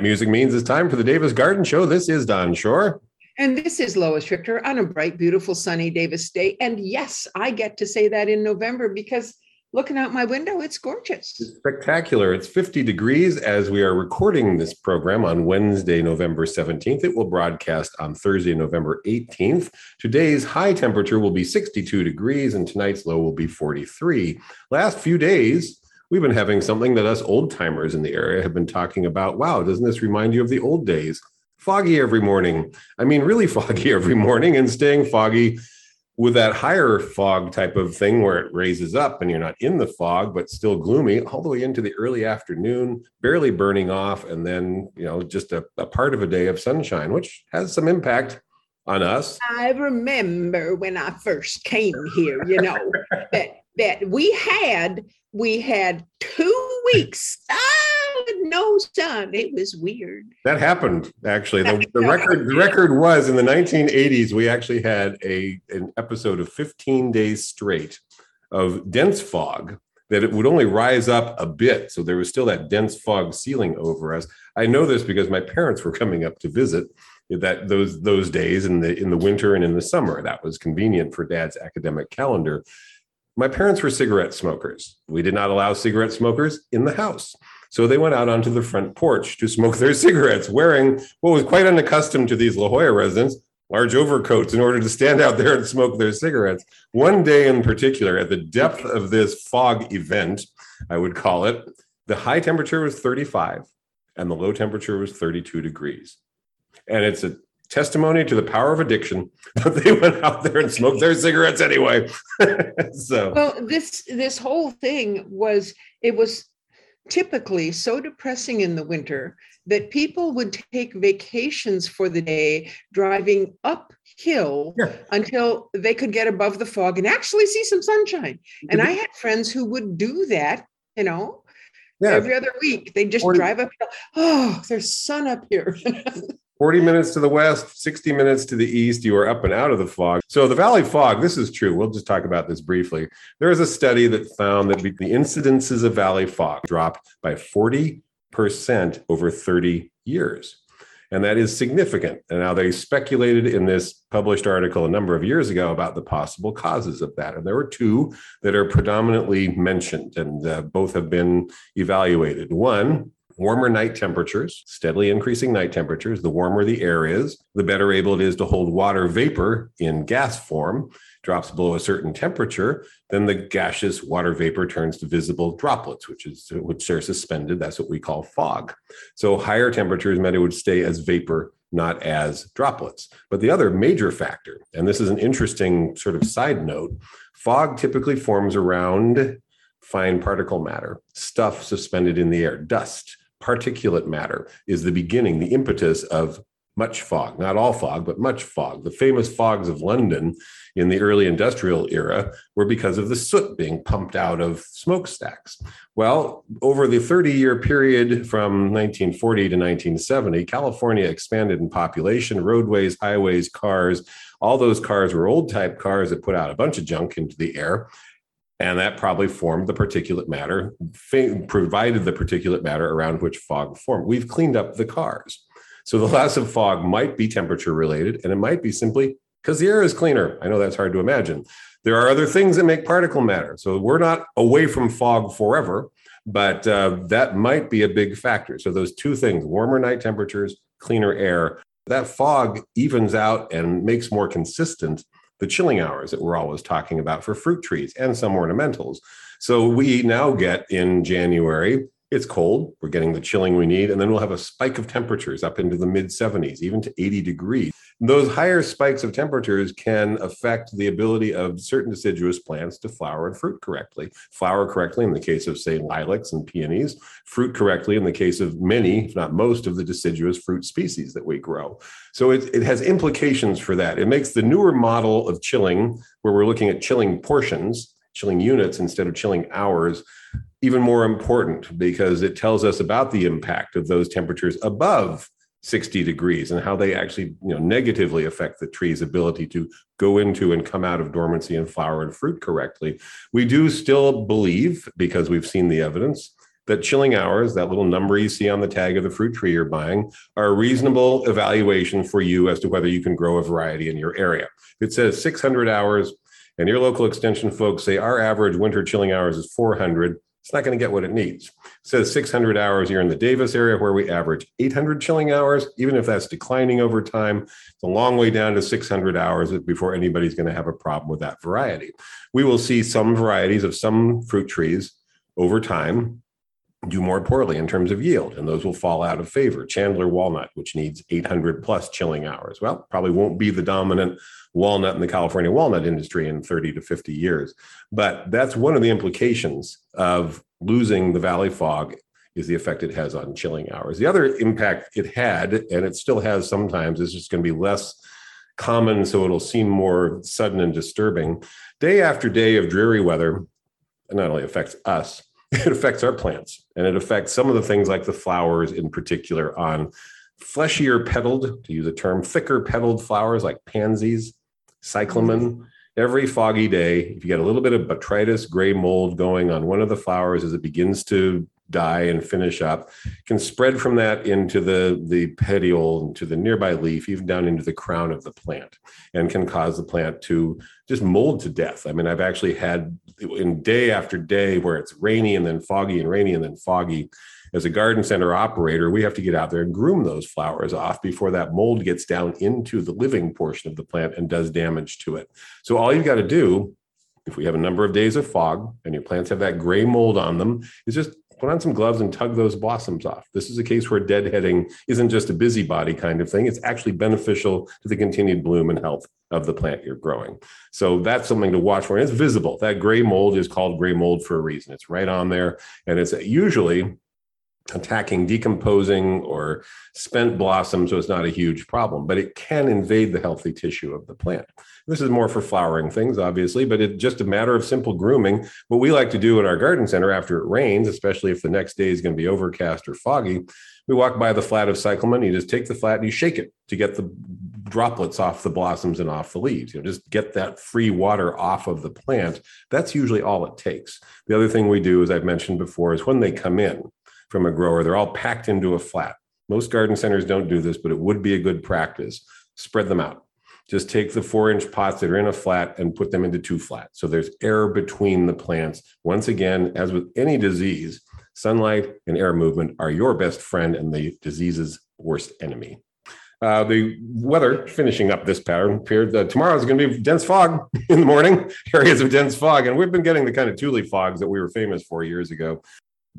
That music means it's time for the Davis Garden Show. This is Don Shore. And this is Lois Richter on a bright, beautiful, sunny Davis day. And yes, I get to say that in November because looking out my window, it's gorgeous. It's spectacular. It's 50 degrees as we are recording this program on Wednesday, November 17th. It will broadcast on Thursday, November 18th. Today's high temperature will be 62 degrees and tonight's low will be 43. Last few days, we've been having something that us old timers in the area have been talking about. Wow, doesn't this remind you of the old days? Foggy every morning. I mean, really foggy every morning and staying foggy with that higher fog type of thing where it raises up and you're not in the fog but still gloomy all the way into the early afternoon barely burning off and then you know just a, a part of a day of sunshine which has some impact on us I remember when I first came here, you know, that that we had we had two weeks. Ah, Solid no sun. It was weird. that happened actually. The, the record the record was in the 1980s we actually had a an episode of 15 days straight of dense fog that it would only rise up a bit. So there was still that dense fog ceiling over us. I know this because my parents were coming up to visit that those those days in the in the winter and in the summer. That was convenient for dad's academic calendar my parents were cigarette smokers. We did not allow cigarette smokers in the house. So they went out onto the front porch to smoke their cigarettes wearing what was quite unaccustomed to these la jolla residents large overcoats in order to stand out there and smoke their cigarettes. One day in particular at the depth of this fog event i would call it the high temperature was 35 and the low temperature was 32 degrees. And it's a testimony to the power of addiction but they went out there and smoked their cigarettes anyway so Well, this this whole thing was it was typically so depressing in the winter that people would take vacations for the day driving uphill Yeah. until they could get above the fog and actually see some sunshine. And I had friends who would do that, you know, yeah every other week. They just Forty- drive uphill. Oh, there's sun up here. 40 minutes to the west, 60 minutes to the east, you are up and out of the fog. So, the valley fog, this is true. We'll just talk about this briefly. There is a study that found that the incidences of valley fog dropped by 40% over 30 years. And that is significant. And now they speculated in this published article a number of years ago about the possible causes of that. And there were two that are predominantly mentioned, and uh, both have been evaluated. One, warmer night temperatures, steadily increasing night temperatures. The warmer the air is, the better able it is to hold water vapor in gas form. Drops below a certain temperature, then the gaseous water vapor turns to visible droplets, which is which are suspended. That's what we call fog. So higher temperatures meant it would stay as vapor, not as droplets. But the other major factor, and this is an interesting sort of side note, fog typically forms around fine particle matter, stuff suspended in the air, dust, particulate matter is the beginning, the impetus of much fog, not all fog, but much fog. The famous fogs of London in the early industrial era were because of the soot being pumped out of smokestacks. Well, over the 30 year period from 1940 to 1970, California expanded in population, roadways, highways, cars. All those cars were old type cars that put out a bunch of junk into the air. And that probably formed the particulate matter, provided the particulate matter around which fog formed. We've cleaned up the cars. So the loss of fog might be temperature related, and it might be simply because the air is cleaner. I know that's hard to imagine. There are other things that make particle matter. So we're not away from fog forever, but uh, that might be a big factor. So those two things warmer night temperatures, cleaner air that fog evens out and makes more consistent the chilling hours that we're always talking about for fruit trees and some ornamentals. So we now get in January it's cold. We're getting the chilling we need. And then we'll have a spike of temperatures up into the mid 70s, even to 80 degrees. Those higher spikes of temperatures can affect the ability of certain deciduous plants to flower and fruit correctly. Flower correctly in the case of, say, lilacs and peonies, fruit correctly in the case of many, if not most, of the deciduous fruit species that we grow. So it, it has implications for that. It makes the newer model of chilling, where we're looking at chilling portions, chilling units instead of chilling hours, even more important because it tells us about the impact of those temperatures above 60 degrees and how they actually you know negatively affect the tree's ability to go into and come out of dormancy and flower and fruit correctly. We do still believe because we've seen the evidence that chilling hours that little number you see on the tag of the fruit tree you're buying are a reasonable evaluation for you as to whether you can grow a variety in your area. It says 600 hours and your local extension folks say our average winter chilling hours is 400 it's not going to get what it needs. It says 600 hours here in the Davis area, where we average 800 chilling hours. Even if that's declining over time, it's a long way down to 600 hours before anybody's going to have a problem with that variety. We will see some varieties of some fruit trees over time do more poorly in terms of yield, and those will fall out of favor. Chandler walnut, which needs 800 plus chilling hours, well, probably won't be the dominant walnut in the California walnut industry in 30 to 50 years. But that's one of the implications of losing the valley fog is the effect it has on chilling hours. The other impact it had, and it still has sometimes, is just going to be less common, so it'll seem more sudden and disturbing. Day after day of dreary weather, not only affects us, it affects our plants and it affects some of the things like the flowers in particular on fleshier petaled, to use a term, thicker petaled flowers like pansies, cyclamen. Every foggy day, if you get a little bit of botrytis gray mold going on one of the flowers as it begins to die and finish up, can spread from that into the, the petiole, into the nearby leaf, even down into the crown of the plant, and can cause the plant to just mold to death. I mean, I've actually had in day after day where it's rainy and then foggy and rainy and then foggy. As a garden center operator, we have to get out there and groom those flowers off before that mold gets down into the living portion of the plant and does damage to it. So all you've got to do if we have a number of days of fog and your plants have that gray mold on them, is just put on some gloves and tug those blossoms off. This is a case where deadheading isn't just a busybody kind of thing. It's actually beneficial to the continued bloom and health of the plant you're growing. So that's something to watch for. And it's visible. That gray mold is called gray mold for a reason. It's right on there. And it's usually attacking decomposing or spent blossom, so it's not a huge problem, but it can invade the healthy tissue of the plant. This is more for flowering things, obviously, but it's just a matter of simple grooming. What we like to do in our garden center after it rains, especially if the next day is going to be overcast or foggy, we walk by the flat of cyclamen. You just take the flat and you shake it to get the droplets off the blossoms and off the leaves. You know, just get that free water off of the plant. That's usually all it takes. The other thing we do, as I've mentioned before, is when they come in, from a grower. They're all packed into a flat. Most garden centers don't do this, but it would be a good practice. Spread them out. Just take the four inch pots that are in a flat and put them into two flats. So there's air between the plants. Once again, as with any disease, sunlight and air movement are your best friend and the disease's worst enemy. Uh, the weather finishing up this pattern period. that tomorrow is going to be dense fog in the morning, areas of dense fog. And we've been getting the kind of Tule fogs that we were famous for years ago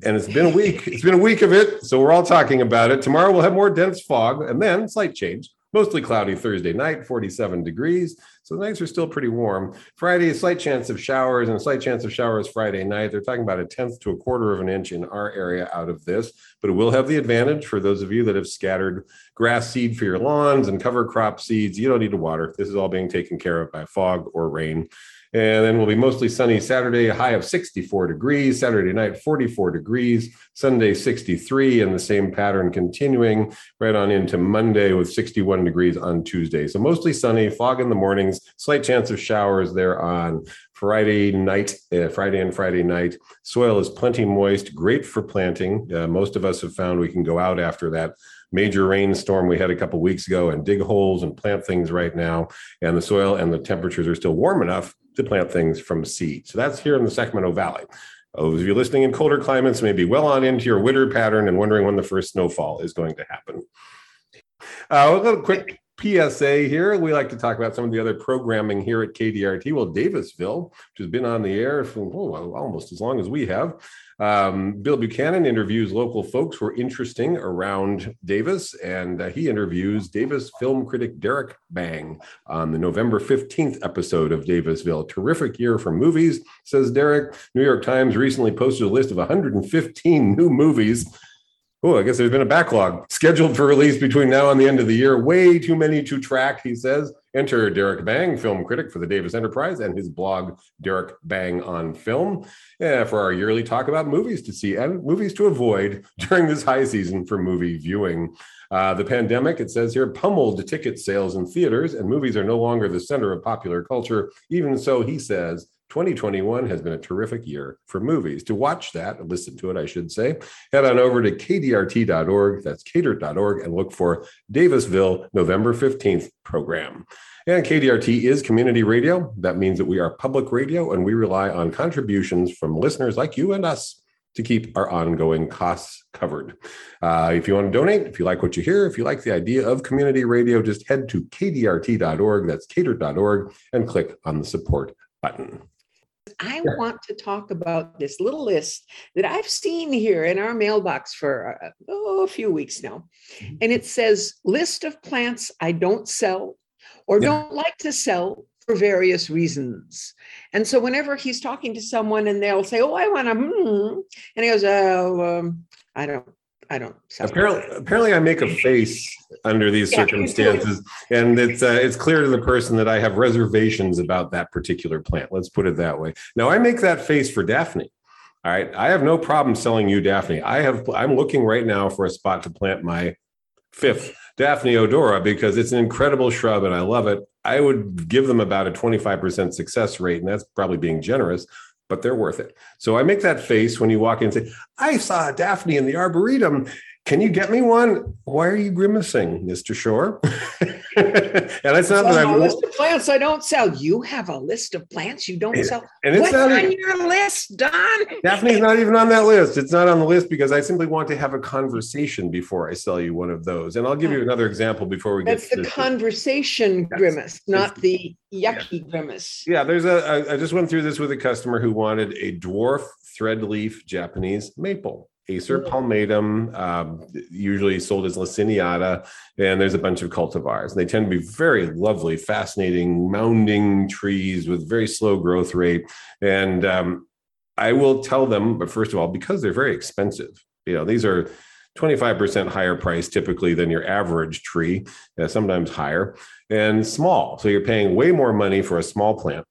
and it's been a week. It's been a week of it, so we're all talking about it. Tomorrow we'll have more dense fog, and then slight change. Mostly cloudy Thursday night, 47 degrees. So the nights are still pretty warm. Friday, a slight chance of showers and a slight chance of showers Friday night. They're talking about a tenth to a quarter of an inch in our area out of this, but it will have the advantage for those of you that have scattered grass seed for your lawns and cover crop seeds. You don't need to water. This is all being taken care of by fog or rain. And then we'll be mostly sunny Saturday, a high of 64 degrees. Saturday night, 44 degrees. Sunday, 63, and the same pattern continuing right on into Monday with 61 degrees on Tuesday. So mostly sunny, fog in the mornings, slight chance of showers there on Friday night, uh, Friday and Friday night. Soil is plenty moist, great for planting. Uh, most of us have found we can go out after that major rainstorm we had a couple weeks ago and dig holes and plant things right now. And the soil and the temperatures are still warm enough to plant things from seed. So that's here in the Sacramento Valley. Those of you listening in colder climates may be well on into your winter pattern and wondering when the first snowfall is going to happen. Uh, a little quick PSA here. We like to talk about some of the other programming here at KDRT. Well, Davisville, which has been on the air for oh, almost as long as we have, Um, Bill Buchanan interviews local folks who are interesting around Davis, and uh, he interviews Davis film critic Derrick Bang on the November 15th episode of Davisville. Terrific year for movies, says Derrick. New York Times recently posted a list of 115 new movies Oh, I guess there's been a backlog scheduled for release between now and the end of the year. Way too many to track, he says. Enter Derrick Bang, film critic for the Davis Enterprise, and his blog, Derrick Bang on Film, yeah, for our yearly talk about movies to see and movies to avoid during this high season for movie viewing. Uh, the pandemic, it says here, pummeled ticket sales in theaters, and movies are no longer the center of popular culture. Even so, he says, 2021 has been a terrific year for movies. To watch that, listen to it, I should say, head on over to kdrt.org, that's cater.org, and look for Davisville November 15th program. And KDRT is community radio. That means that we are public radio and we rely on contributions from listeners like you and us to keep our ongoing costs covered. Uh, if you want to donate, if you like what you hear, if you like the idea of community radio, just head to kdrt.org, that's cater.org, and click on the support button. I want to talk about this little list that I've seen here in our mailbox for uh, oh, a few weeks now. Mm-hmm. And it says list of plants I don't sell or Yeah. don't like to sell for various reasons. And so whenever he's talking to someone and they'll say, Oh, I want to, hmm, and he goes, Oh, um, I don't, I don't. Apparently, apparently, I make a face under these Yeah, circumstances, and it's uh, it's clear to the person that I have reservations about that particular plant. Let's put it that way. Now, I make that face for Daphne. All right, I have no problem selling you Daphne. I have. I'm looking right now for a spot to plant my fifth Daphne odora because it's an incredible shrub and I love it. I would give them about a 25% success rate, and that's probably being generous, but they're worth it. So I make that face when you walk in and say, I saw Daphne in the Arboretum. Can you get me one? Why are you grimacing, Mr. Shore? and it's not that a I'm, list of plants I don't sell. You have a list of plants you don't Yeah. sell. and it's What's not, on your list, Don? Daphne's not even on that list. It's not on the list because I simply want to have a conversation before I sell you one of those. And I'll give you oh. another example before we get That's to the conversation grimace, not the yucky grimace. Yeah, there's a. I- I just went through this with a customer who wanted a dwarf thread leaf Japanese maple, Acer palmatum, um, usually sold as laciniata, and there's a bunch of cultivars. They tend to be very lovely, fascinating, mounding trees with very slow growth rate. And um, I will tell them, but first of all, because they're very expensive, you know, these are 25% higher price typically than your average tree, uh, sometimes higher, and small. So you're paying way more money for a small plant.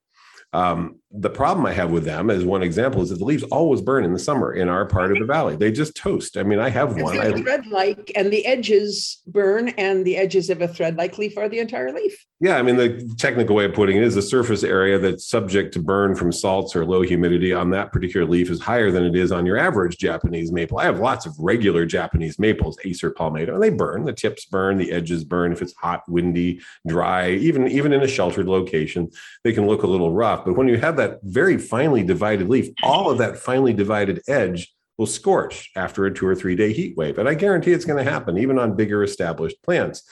Um, the problem I have with them, as one example, is that the leaves always burn in the summer in our part of the valley. They just toast. I mean, I have It's one. a I, thread-like, and the edges burn, and the edges of a thread-like leaf are the entire leaf. yeah, I mean, the technical way of putting it is the surface area that's subject to burn from salts or low humidity on that particular leaf is higher than it is on your average Japanese maple. I have lots of regular Japanese maples, Acer palmatum, and they burn. The tips burn, the edges burn. If it's hot, windy, dry, even even in a sheltered location, they can look a little rough. But when you have that very finely divided leaf, all of that finely divided edge will scorch after a two or three day heat wave. And I guarantee it's going to happen, even on bigger established plants.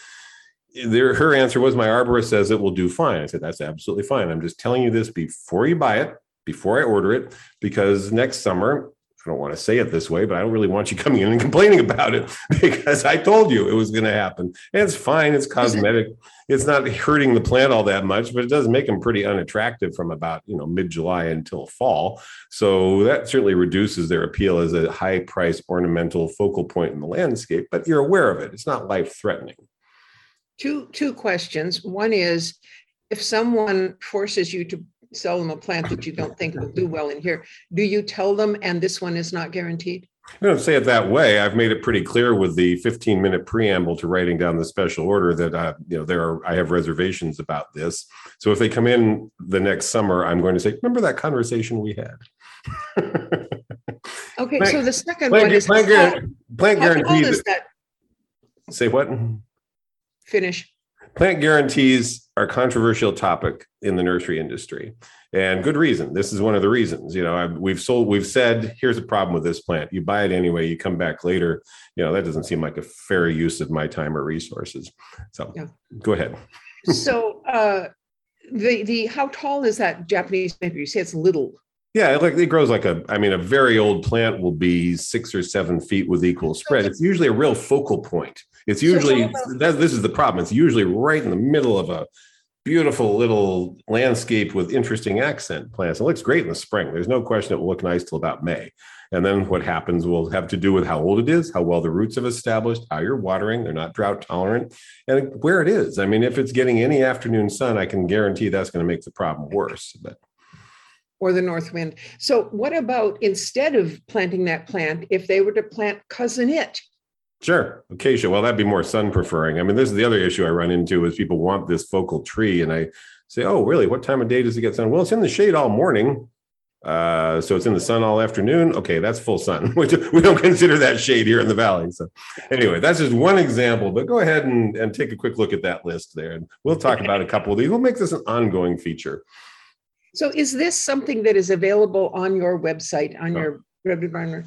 There, her answer was, My arborist says it will do fine. I said, That's absolutely fine. I'm just telling you this before you buy it, before I order it, because next summer, I don't want to say it this way, but I don't really want you coming in and complaining about it because I told you it was going to happen. And it's fine. It's cosmetic. It's not hurting the plant all that much, but it does make them pretty unattractive from about, you know, mid-July until fall. So that certainly reduces their appeal as a high price ornamental focal point in the landscape, but you're aware of it. It's not life threatening. Two two questions. One is, if someone forces you to sell them a plant that you don't think will do well in here, do you tell them, and this one is not guaranteed? I don't say it that way. I've made it pretty clear with the 15 minute preamble to writing down the special order that uh, you know there are I have reservations about this. So if they come in the next summer, I'm going to say, remember that conversation we had. Okay, so the second one is plant, how, guar- plant how guarantees. that Say what? finish? Plant guarantees are a controversial topic in the nursery industry, and good reason. This is one of the reasons. You know, I, we've sold, we've said, here's a problem with this plant. You buy it anyway. You come back later. You know, that doesn't seem like a fair use of my time or resources. So, Yeah. go ahead. So uh, the the how tall is that Japanese maple? You say it's little. Yeah, it, like it grows like a. I mean, a very old plant will be six or seven feet with equal spread. It's usually a real focal point. It's usually that, this is the problem. It's usually right in the middle of a beautiful little landscape with interesting accent plants. It looks great in the spring. There's no question it will look nice till about May. And then what happens will have to do with how old it is, how well the roots have established, how you're watering. They're not drought tolerant, and where it is. I mean, if it's getting any afternoon sun, I can guarantee that's going to make the problem worse. But or the north wind. So, what about instead of planting that plant, if they were to plant Cousin Itt? Sure, acacia. Well, that'd be more sun preferring. I mean, this is the other issue I run into is people want this focal tree, and I say, "Oh, really? What time of day does it get sun?" Well, it's in the shade all morning, uh, so it's in the sun all afternoon. Okay, that's full sun. Which we don't consider that shade here in the valley. So, anyway, that's just one example. But go ahead and, and take a quick look at that list there, and we'll talk about a couple of these. We'll make this an ongoing feature. So is this something that is available on your website, on no. your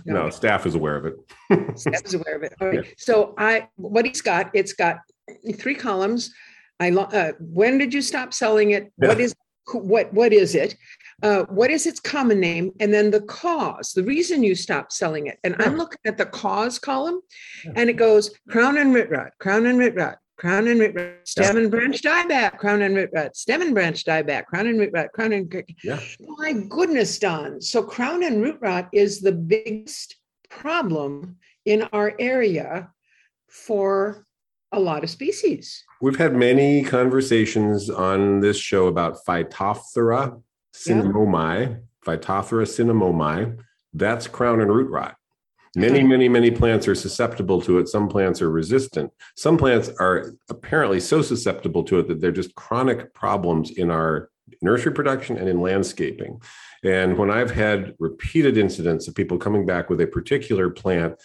No. no. staff is aware of it. staff is aware of it. Okay. Yeah. So I, what he's got, it's got three columns. I, uh, when did you stop selling it? Yeah. What is, what, what is it? Uh, what is its common name? And then the cause, the reason you stopped selling it. And yeah. I'm looking at the cause column and it goes crown and root rot, crown and root rot, crown and root rot, stem yeah. and branch dieback, crown and root rot, stem and branch dieback, crown and root rot, crown and yeah. My goodness, Don. So crown and root rot is the biggest problem in our area for a lot of species. We've had many conversations on this show about Phytophthora cinnamomi, yeah. Phytophthora cinnamomi. That's crown and root rot. Many, many, many plants are susceptible to it. Some plants are resistant. Some plants are apparently so susceptible to it that they're just chronic problems in our nursery production and in landscaping. And when I've had repeated incidents of people coming back with a particular plant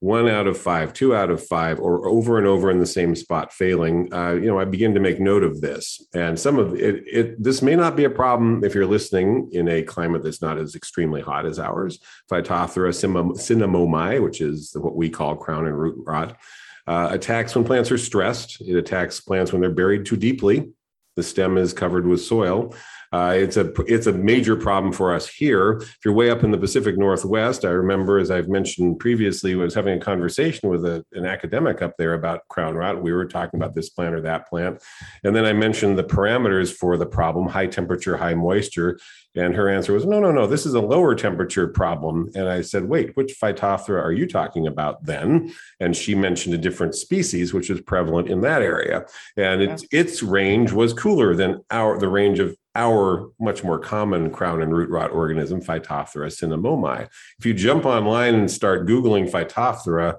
one out of five, two out of five, or over and over in the same spot failing, uh, you know, I begin to make note of this. And some of it, it, this may not be a problem if you're listening in a climate that's not as extremely hot as ours. Phytophthora cinnamomi, which is what we call crown and root rot, uh, attacks when plants are stressed. It attacks plants when they're buried too deeply. The stem is covered with soil. Uh, it's a it's a major problem for us here. If you're way up in the Pacific Northwest, I remember as I've mentioned previously, was having a conversation with a, an academic up there about crown rot. We were talking about this plant or that plant, and then I mentioned the parameters for the problem: high temperature, high moisture. And her answer was, no, no, no, this is a lower temperature problem. And I said, wait, which Phytophthora are you talking about then? And she mentioned a different species, which is prevalent in that area. And its, its range was cooler than our the range of our much more common crown and root rot organism, Phytophthora cinnamomi. If you jump online and start Googling Phytophthora,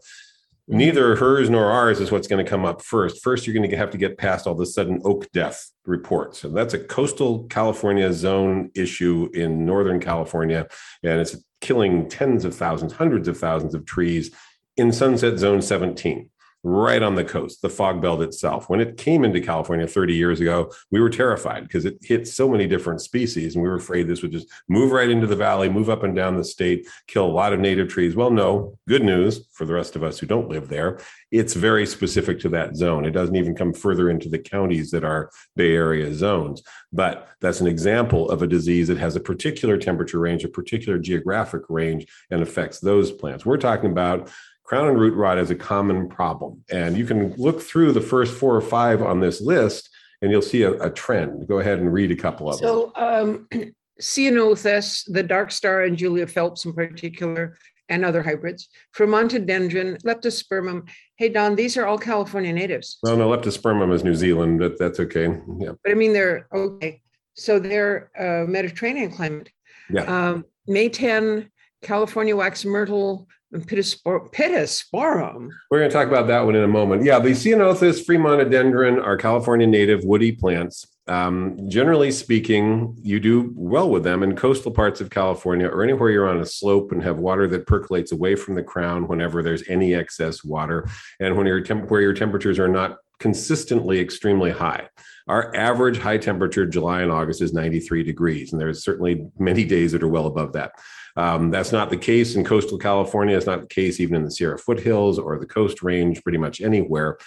neither hers nor ours is what's going to come up first. First, you're going to have to get past all the sudden oak death reports. And that's a coastal California zone issue in Northern California. And it's killing tens of thousands, hundreds of thousands of trees in Sunset Zone 17 right on the coast, the fog belt itself. When it came into California 30 years ago, we were terrified because it hit so many different species, and we were afraid this would just move right into the valley, move up and down the state, kill a lot of native trees. Well, no, good news for the rest of us who don't live there. It's very specific to that zone. It doesn't even come further into the counties that are Bay Area zones. But that's an example of a disease that has a particular temperature range, a particular geographic range, and affects those plants. We're talking about crown and root rot is a common problem. And you can look through the first four or five on this list and you'll see a, a trend. Go ahead and read a couple of so, them. So, um, Ceanothus, the dark star, and Julia Phelps in particular, and other hybrids, Fremontodendron, Leptospermum. Hey, Don, these are all California natives. Well, no, Leptospermum is New Zealand, but that's okay. Yeah. But I mean, they're okay. So they're uh, Mediterranean climate. Yeah. Um, Mayten, California wax myrtle, Pittosporum. We're going to talk about that one in a moment. Yeah, the Ceanothus fremontodendron are California native woody plants. Um, generally speaking, you do well with them in coastal parts of California or anywhere you're on a slope and have water that percolates away from the crown whenever there's any excess water, and when your temp- where your temperatures are not consistently extremely high. Our average high temperature July and August is 93 degrees, and there's certainly many days that are well above that. Um, that's not the case in coastal California. It's not the case even in the Sierra foothills or the Coast Range, pretty much anywhere.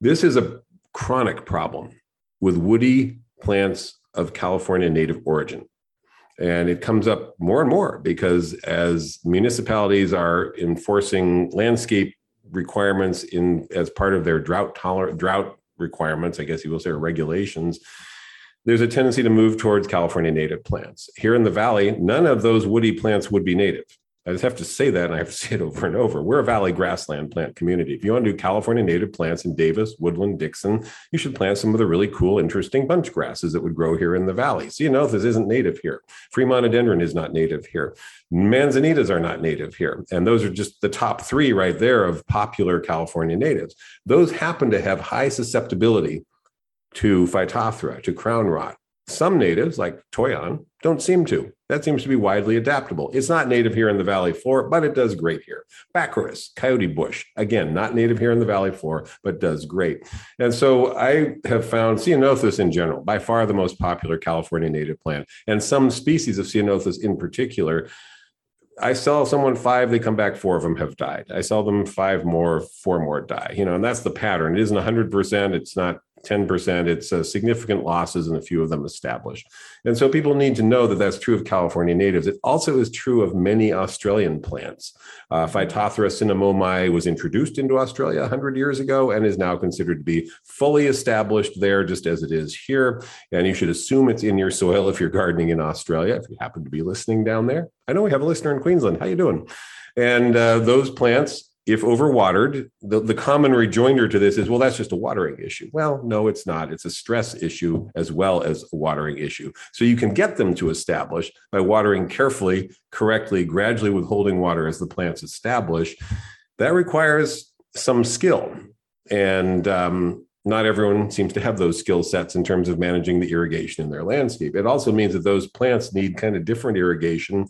This is a chronic problem with woody plants of California native origin. And it comes up more and more because as municipalities are enforcing landscape requirements in as part of their drought tolerant drought requirements, I guess you will say, or regulations, there's a tendency to move towards California native plants. Here in the valley, none of those woody plants would be native. I just have to say that, and I have to say it over and over. We're a valley grassland plant community. If you want to do California native plants in Davis, Woodland, Dixon, you should plant some of the really cool, interesting bunch grasses that would grow here in the valley. So you know this isn't native here. Fremontodendron is not native here. Manzanitas are not native here. And those are just the top three right there of popular California natives. Those happen to have high susceptibility to Phytophthora, to crown rot. Some natives, like Toyon, don't seem to. That seems to be widely adaptable. It's not native here in the valley floor, but it does great here. Baccharis, coyote bush, again, not native here in the valley floor, but does great. And so I have found Ceanothus in general, by far the most popular California native plant, and some species of Ceanothus in particular I sell someone five, they come back, four of them have died. I sell them five more, four more die. You know, and that's the pattern. It isn't 100%, it's not 10%, it's uh, significant losses and a few of them established. And so people need to know that that's true of California natives. It also is true of many Australian plants. Uh, Phytophthora cinnamomi was introduced into Australia 100 years ago and is now considered to be fully established there, just as it is here. And you should assume it's in your soil if you're gardening in Australia, if you happen to be listening down there. I know we have a listener in Queensland. How you doing? And uh, those plants if overwatered, the, the common rejoinder to this is, well, that's just a watering issue. Well, no, it's not. It's a stress issue as well as a watering issue. So you can get them to establish by watering carefully, correctly, gradually withholding water as the plants establish. That requires some skill. And um, not everyone seems to have those skill sets in terms of managing the irrigation in their landscape. It also means that those plants need kind of different irrigation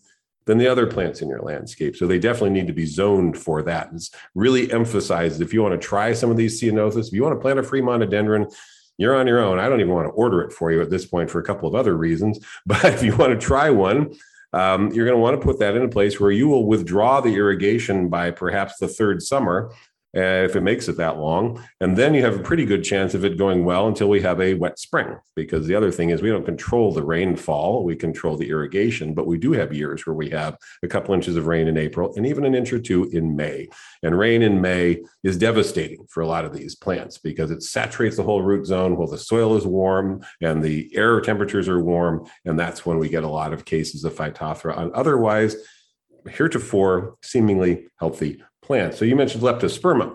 than the other plants in your landscape. So they definitely need to be zoned for that. It's really emphasized if you want to try some of these ceanothus, if you want to plant a Fremontodendron, you're on your own. I don't even want to order it for you at this point for a couple of other reasons. But if you want to try one, um, you're going to want to put that in a place where you will withdraw the irrigation by perhaps the third summer uh, if it makes it that long. And then you have a pretty good chance of it going well until we have a wet spring. Because the other thing is, we don't control the rainfall, we control the irrigation, but we do have years where we have a couple inches of rain in April and even an inch or two in May. And rain in May is devastating for a lot of these plants because it saturates the whole root zone while the soil is warm and the air temperatures are warm. And that's when we get a lot of cases of phytophthora on otherwise heretofore seemingly healthy plants. So you mentioned leptospermum,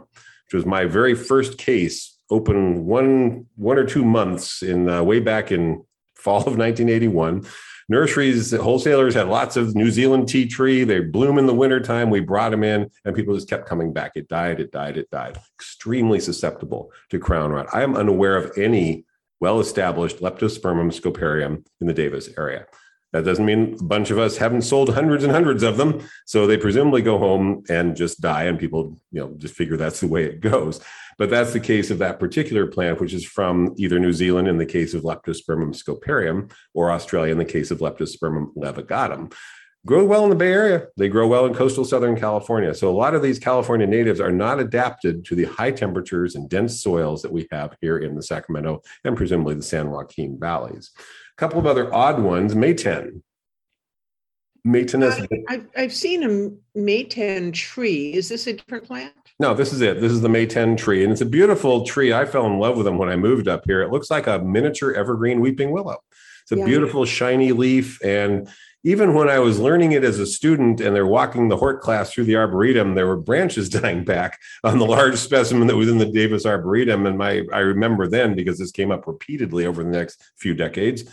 which was my very first case, open one one or two months in uh, way back in fall of 1981. Nurseries, wholesalers had lots of New Zealand tea tree. They bloom in the wintertime. We brought them in, and people just kept coming back. It died, it died, it died. Extremely susceptible to crown rot. I am unaware of any well established Leptospermum scoparium in the Davis area. That doesn't mean a bunch of us haven't sold hundreds and hundreds of them. So they presumably go home and just die, and people, you know, just figure that's the way it goes. But that's the case of that particular plant, which is from either New Zealand in the case of Leptospermum scoparium or Australia in the case of Leptospermum laevigatum. Grow well in the Bay Area. They grow well in coastal Southern California. So a lot of these California natives are not adapted to the high temperatures and dense soils that we have here in the Sacramento and presumably the San Joaquin valleys. A couple of other odd ones, Mayten. Mayten is. I've, I've seen a Mayten tree. Is this a different plant? No, this is it. This is the Mayten tree, and it's a beautiful tree. I fell in love with them when I moved up here. It looks like a miniature evergreen weeping willow. It's a yeah. beautiful shiny leaf, and even when I was learning it as a student and they're walking the Hort class through the Arboretum, there were branches dying back on the large specimen that was in the Davis Arboretum. And my I remember then because this came up repeatedly over the next few decades.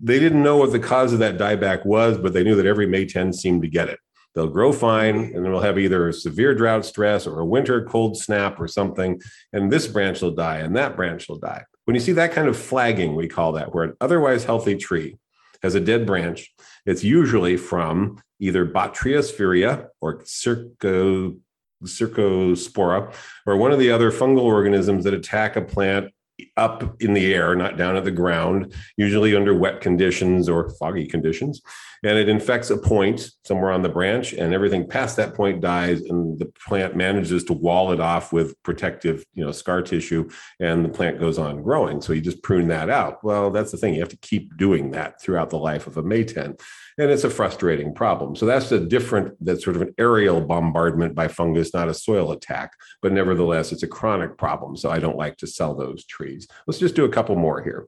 They didn't know what the cause of that dieback was, but they knew that every Mayten seemed to get it. They'll grow fine and then we'll have either a severe drought stress or a winter cold snap or something. And this branch will die and that branch will die. When you see that kind of flagging, we call that, where an otherwise healthy tree has a dead branch it's usually from either Botrytis or Circo, Cercospora or one of the other fungal organisms that attack a plant up in the air, not down at the ground, usually under wet conditions or foggy conditions. And it infects a point somewhere on the branch, and everything past that point dies, and the plant manages to wall it off with protective, you know, scar tissue, and the plant goes on growing. So you just prune that out. Well, that's the thing. You have to keep doing that throughout the life of a May Mayten. And it's a frustrating problem. So that's a different, that's sort of an aerial bombardment by fungus, not a soil attack, but nevertheless, it's a chronic problem. So I don't like to sell those trees. Let's just do a couple more here.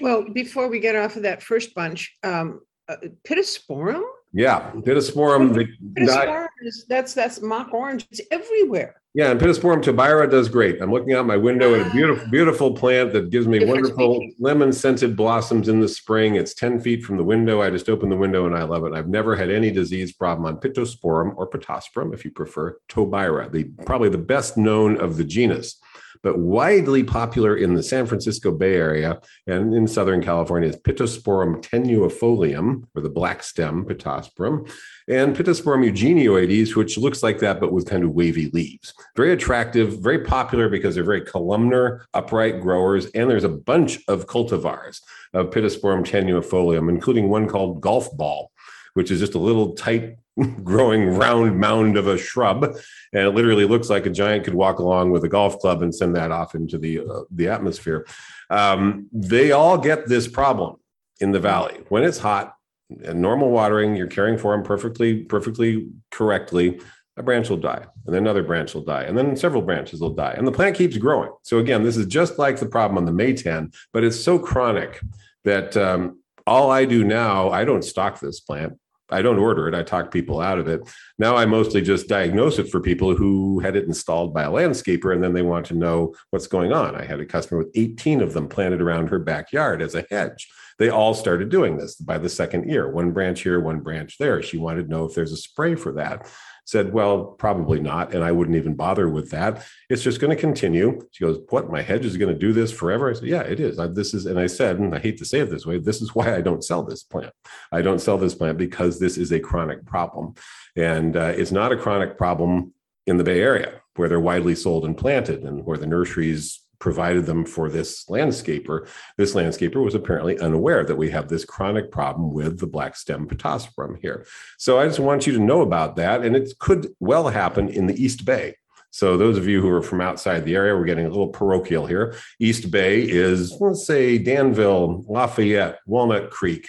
Well, before we get off of that first bunch, um, uh, pittosporum. Yeah, pittosporum. Pittosporum is that's that's mock orange. It's everywhere. Yeah, and Pittosporum tobira does great. I'm looking out my window at a beautiful, beautiful plant that gives me wonderful lemon scented blossoms in the spring. It's 10 feet from the window. I just open the window and I love it. I've never had any disease problem on Pittosporum or Pittosporum, if you prefer, tobira, the probably the best known of the genus, but widely popular in the San Francisco Bay Area and in Southern California is Pittosporum tenuifolium, or the black stem Pittosporum and Pittosporum eugenioides, which looks like that, but with kind of wavy leaves. Very attractive, very popular because they're very columnar, upright growers. And there's a bunch of cultivars of Pittosporum tenuifolium, including one called golf ball, which is just a little tight growing round mound of a shrub and it literally looks like a giant could walk along with a golf club and send that off into the uh, the atmosphere um, they all get this problem in the valley when it's hot and normal watering, you're caring for them perfectly, perfectly correctly, a branch will die, and then another branch will die, and then several branches will die, and the plant keeps growing. So again, this is just like the problem on the Mayten, but it's so chronic that um, all I do now, I don't stock this plant. I don't order it. I talk people out of it. Now I mostly just diagnose it for people who had it installed by a landscaper and then they want to know what's going on. I had a customer with 18 of them planted around her backyard as a hedge they all started doing this by the second year one branch here one branch there she wanted to know if there's a spray for that said well probably not and i wouldn't even bother with that. It's just going to continue. She goes what? My hedge is going to do this forever? I said yeah it is. I, this is and i said and i hate to say it this way this is why i don't sell this plant. I don't sell this plant because this is a chronic problem and uh, it's not a chronic problem in the bay area where they're widely sold and planted and where the nurseries provided them for this landscaper, this landscaper was apparently unaware that we have this chronic problem with the black stem pittosporum here. So I just want you to know about that. And it could well happen in the East Bay. So those of you who are from outside the area, we're getting a little parochial here. East Bay is, let's say, Danville, Lafayette, Walnut Creek.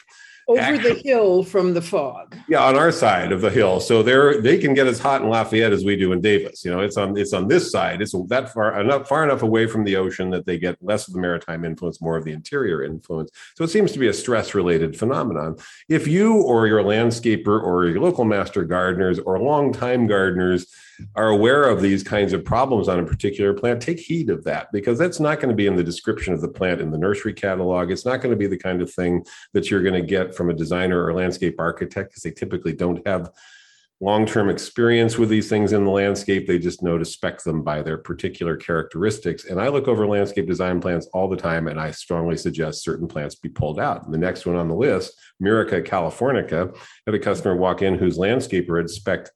Over Actually- the hill from the fog. Yeah, on our side of the hill. So they're they can get as hot in Lafayette as we do in Davis. You know, it's on it's on this side. It's that far uh, enough far enough away from the ocean that they get less of the maritime influence, more of the interior influence. So it seems to be a stress related phenomenon. If you or your landscaper or your local master gardeners or longtime gardeners are aware of these kinds of problems on a particular plant, take heed of that because that's not going to be in the description of the plant in the nursery catalog. It's not going to be the kind of thing that you're going to get from a designer or landscape architect because they typically don't have long-term experience with these things in the landscape. They just know to spec them by their particular characteristics. And i look over landscape design plans all the time and i strongly suggest certain plants be pulled out. And the next one on the list Myrica californica. Had a customer walk in whose landscaper had spec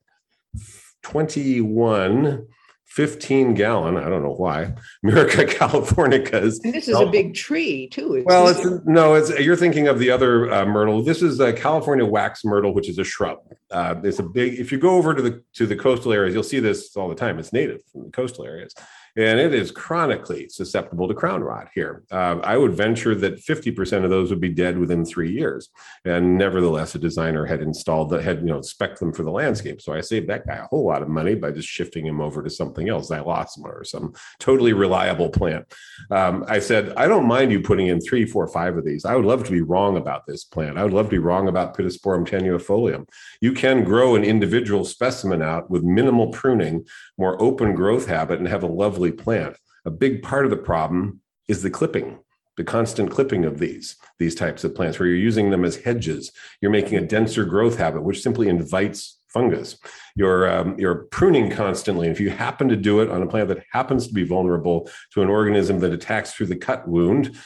21 15 gallon i don't know why Myrica californicas And this is a big tree too. isn't well, it? it's no, it's you're thinking of the other uh, myrtle. This is a California wax myrtle, which is a shrub. Uh, it's a big. If you go over to the to the coastal areas, you'll see this all the time. It's native from the coastal areas, and it is chronically susceptible to crown rot here. Uh, I would venture that 50% of those would be dead within three years. And nevertheless, a designer had installed that had you know spec them for the landscape. So I saved that guy a whole lot of money by just shifting him over to something else, xylosma or some totally reliable plant. Um, I said, I don't mind you putting in three, four, five of these. I would love to be wrong about this plant. I would love to be wrong about Pittosporum tenuifolium. You can grow an individual specimen out with minimal pruning, more open growth habit, and have a lovely plant. A big part of the problem is the clipping. The constant clipping of these these types of plants, where you're using them as hedges, you're making a denser growth habit, which simply invites fungus. You're um, you're pruning constantly. and If you happen to do it on a plant that happens to be vulnerable to an organism that attacks through the cut wound,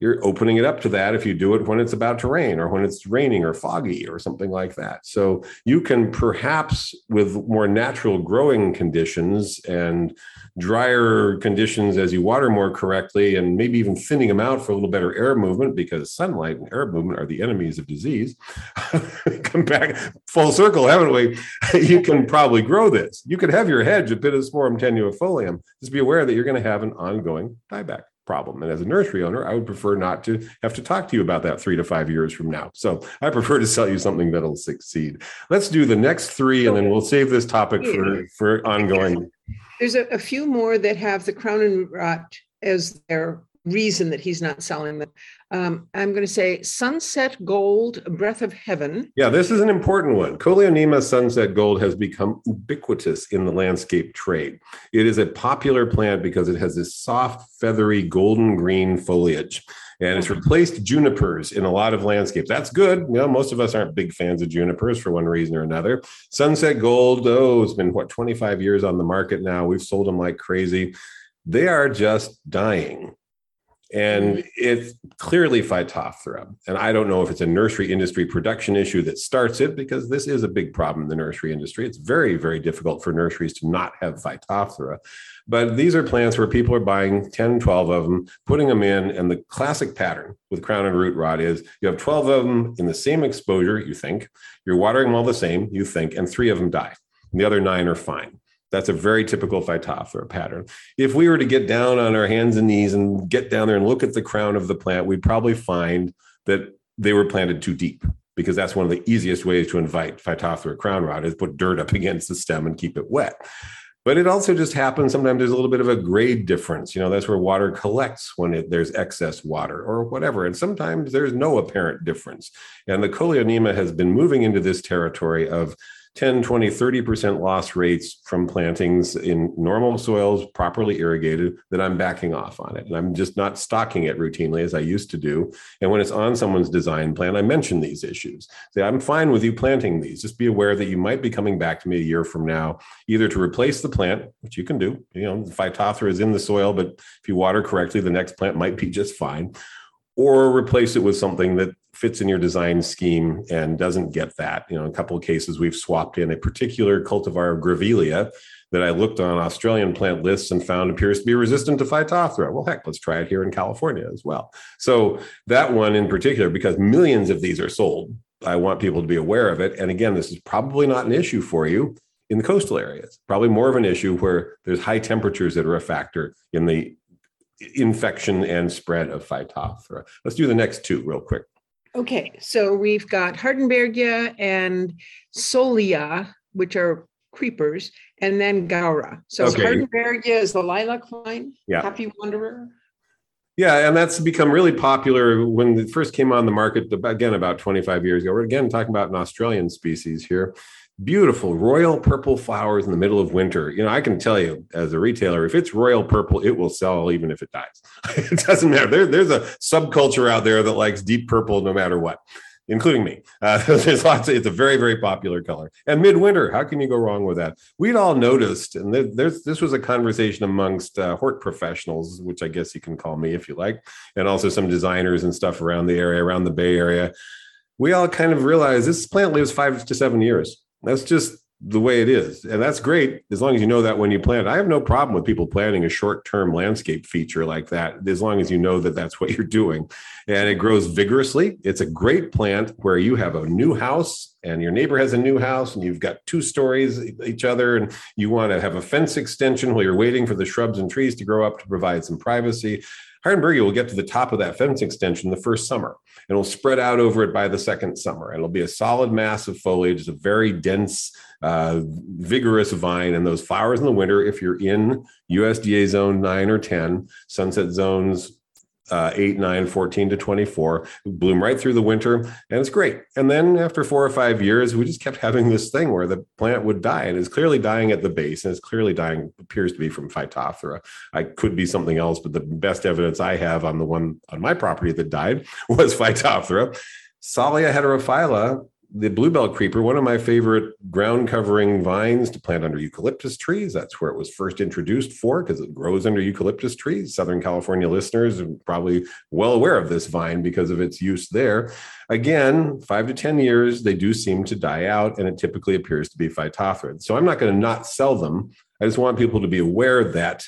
you're opening it up to that if you do it when it's about to rain or when it's raining or foggy or something like that. So you can perhaps, with more natural growing conditions and drier conditions as you water more correctly, and maybe even thinning them out for a little better air movement because sunlight and air movement are the enemies of disease. Come back full circle, haven't we? you can probably grow this. You could have your hedge of Pittosporum tenuifolium. Just be aware that you're going to have an ongoing dieback problem. And as a nursery owner, I would prefer not to have to talk to you about that three to five years from now. So I prefer to sell you something that'll succeed. Let's do the next three, and then we'll save this topic for, for ongoing. There's a, a few more that have the crown and rot as their reason that he's not selling them. Um, I'm going to say Sunset Gold, Breath of Heaven. Yeah, this is an important one. Coleonema sunset gold has become ubiquitous in the landscape trade. It is a popular plant because it has this soft, feathery, golden green foliage. And it's replaced junipers in a lot of landscapes. That's good. You know, most of us aren't big fans of junipers for one reason or another. Sunset gold, oh, it's been what 25 years on the market now. We've sold them like crazy. They are just dying and mm-hmm. it's clearly Phytophthora. And I don't know if it's a nursery industry production issue that starts it, because this is a big problem in the nursery industry. It's very, very difficult for nurseries to not have Phytophthora. But these are plants where people are buying 10, 12 of them, putting them in. And the classic pattern with crown and root rot is you have 12 of them in the same exposure, you think. You're watering them all the same, you think, and three of them die. And the other nine are fine. That's a very typical Phytophthora pattern. If we were to get down on our hands and knees and get down there and look at the crown of the plant, we'd probably find that they were planted too deep because that's one of the easiest ways to invite Phytophthora crown rot is put dirt up against the stem and keep it wet. But it also just happens sometimes there's a little bit of a grade difference. You know, that's where water collects when it, there's excess water or whatever. And sometimes there's no apparent difference. And the Coleonema has been moving into this territory of 10, 20, 30% loss rates from plantings in normal soils, properly irrigated, that I'm backing off on it. And I'm just not stocking it routinely as I used to do. And when it's on someone's design plan, I mention these issues. Say, I'm fine with you planting these. Just be aware that you might be coming back to me a year from now, either to replace the plant, which you can do. You know, the Phytophthora is in the soil, but if you water correctly, the next plant might be just fine or replace it with something that fits in your design scheme and doesn't get that. You know, in a couple of cases, we've swapped in a particular cultivar of Grevillea that I looked on Australian plant lists and found appears to be resistant to Phytophthora. Well, heck, let's try it here in California as well. So that one in particular, because millions of these are sold, I want people to be aware of it. And again, this is probably not an issue for you in the coastal areas. Probably more of an issue where there's high temperatures that are a factor in the infection and spread of Phytophthora. Let's do the next two real quick. Okay, so we've got Hardenbergia and Sollya, which are creepers, and then Gaura. So okay. Hardenbergia is the lilac vine, yeah. Happy Wanderer. Yeah, and that's become really popular when it first came on the market, again, about 25 years ago. We're again talking about an Australian species here beautiful royal purple flowers in the middle of winter. You know, I can tell you as a retailer, if it's royal purple, it will sell even if it dies. it doesn't matter. There, there's a subculture out there that likes deep purple no matter what, including me. Uh, there's lots. Of, it's a very, very popular color. And midwinter, how can you go wrong with that? We'd all noticed, and there's this was a conversation amongst uh, hort professionals, which I guess you can call me if you like, and also some designers and stuff around the area, around the Bay Area. We all kind of realized this plant lives five to seven years that's just the way it is. And that's great as long as you know that when you plant. I have no problem with people planting a short term landscape feature like that, as long as you know that that's what you're doing. And it grows vigorously. It's a great plant where you have a new house and your neighbor has a new house and you've got two stories each other and you want to have a fence extension while you're waiting for the shrubs and trees to grow up to provide some privacy. Hardenbergia will get to the top of that fence extension the first summer and it'll spread out over it by the second summer. It'll be a solid mass of foliage. It's a very dense, uh, vigorous vine. And those flowers in the winter, if you're in USDA zone nine or 10, sunset zones uh, 8, 9, 14 to 24, bloom right through the winter, and it's great. And then after four or five years, we just kept having this thing where the plant would die, and it's clearly dying at the base, and it's clearly dying, appears to be from Phytophthora. I could be something else, but the best evidence I have on the one on my property that died was Phytophthora. Sollya heterophylla the bluebell creeper, one of my favorite ground covering vines to plant under eucalyptus trees. That's where it was first introduced for because it grows under eucalyptus trees. Southern California listeners are probably well aware of this vine because of its use there. Again, five to 10 years, they do seem to die out, and it typically appears to be phytophthora. So I'm not going to not sell them. I just want people to be aware that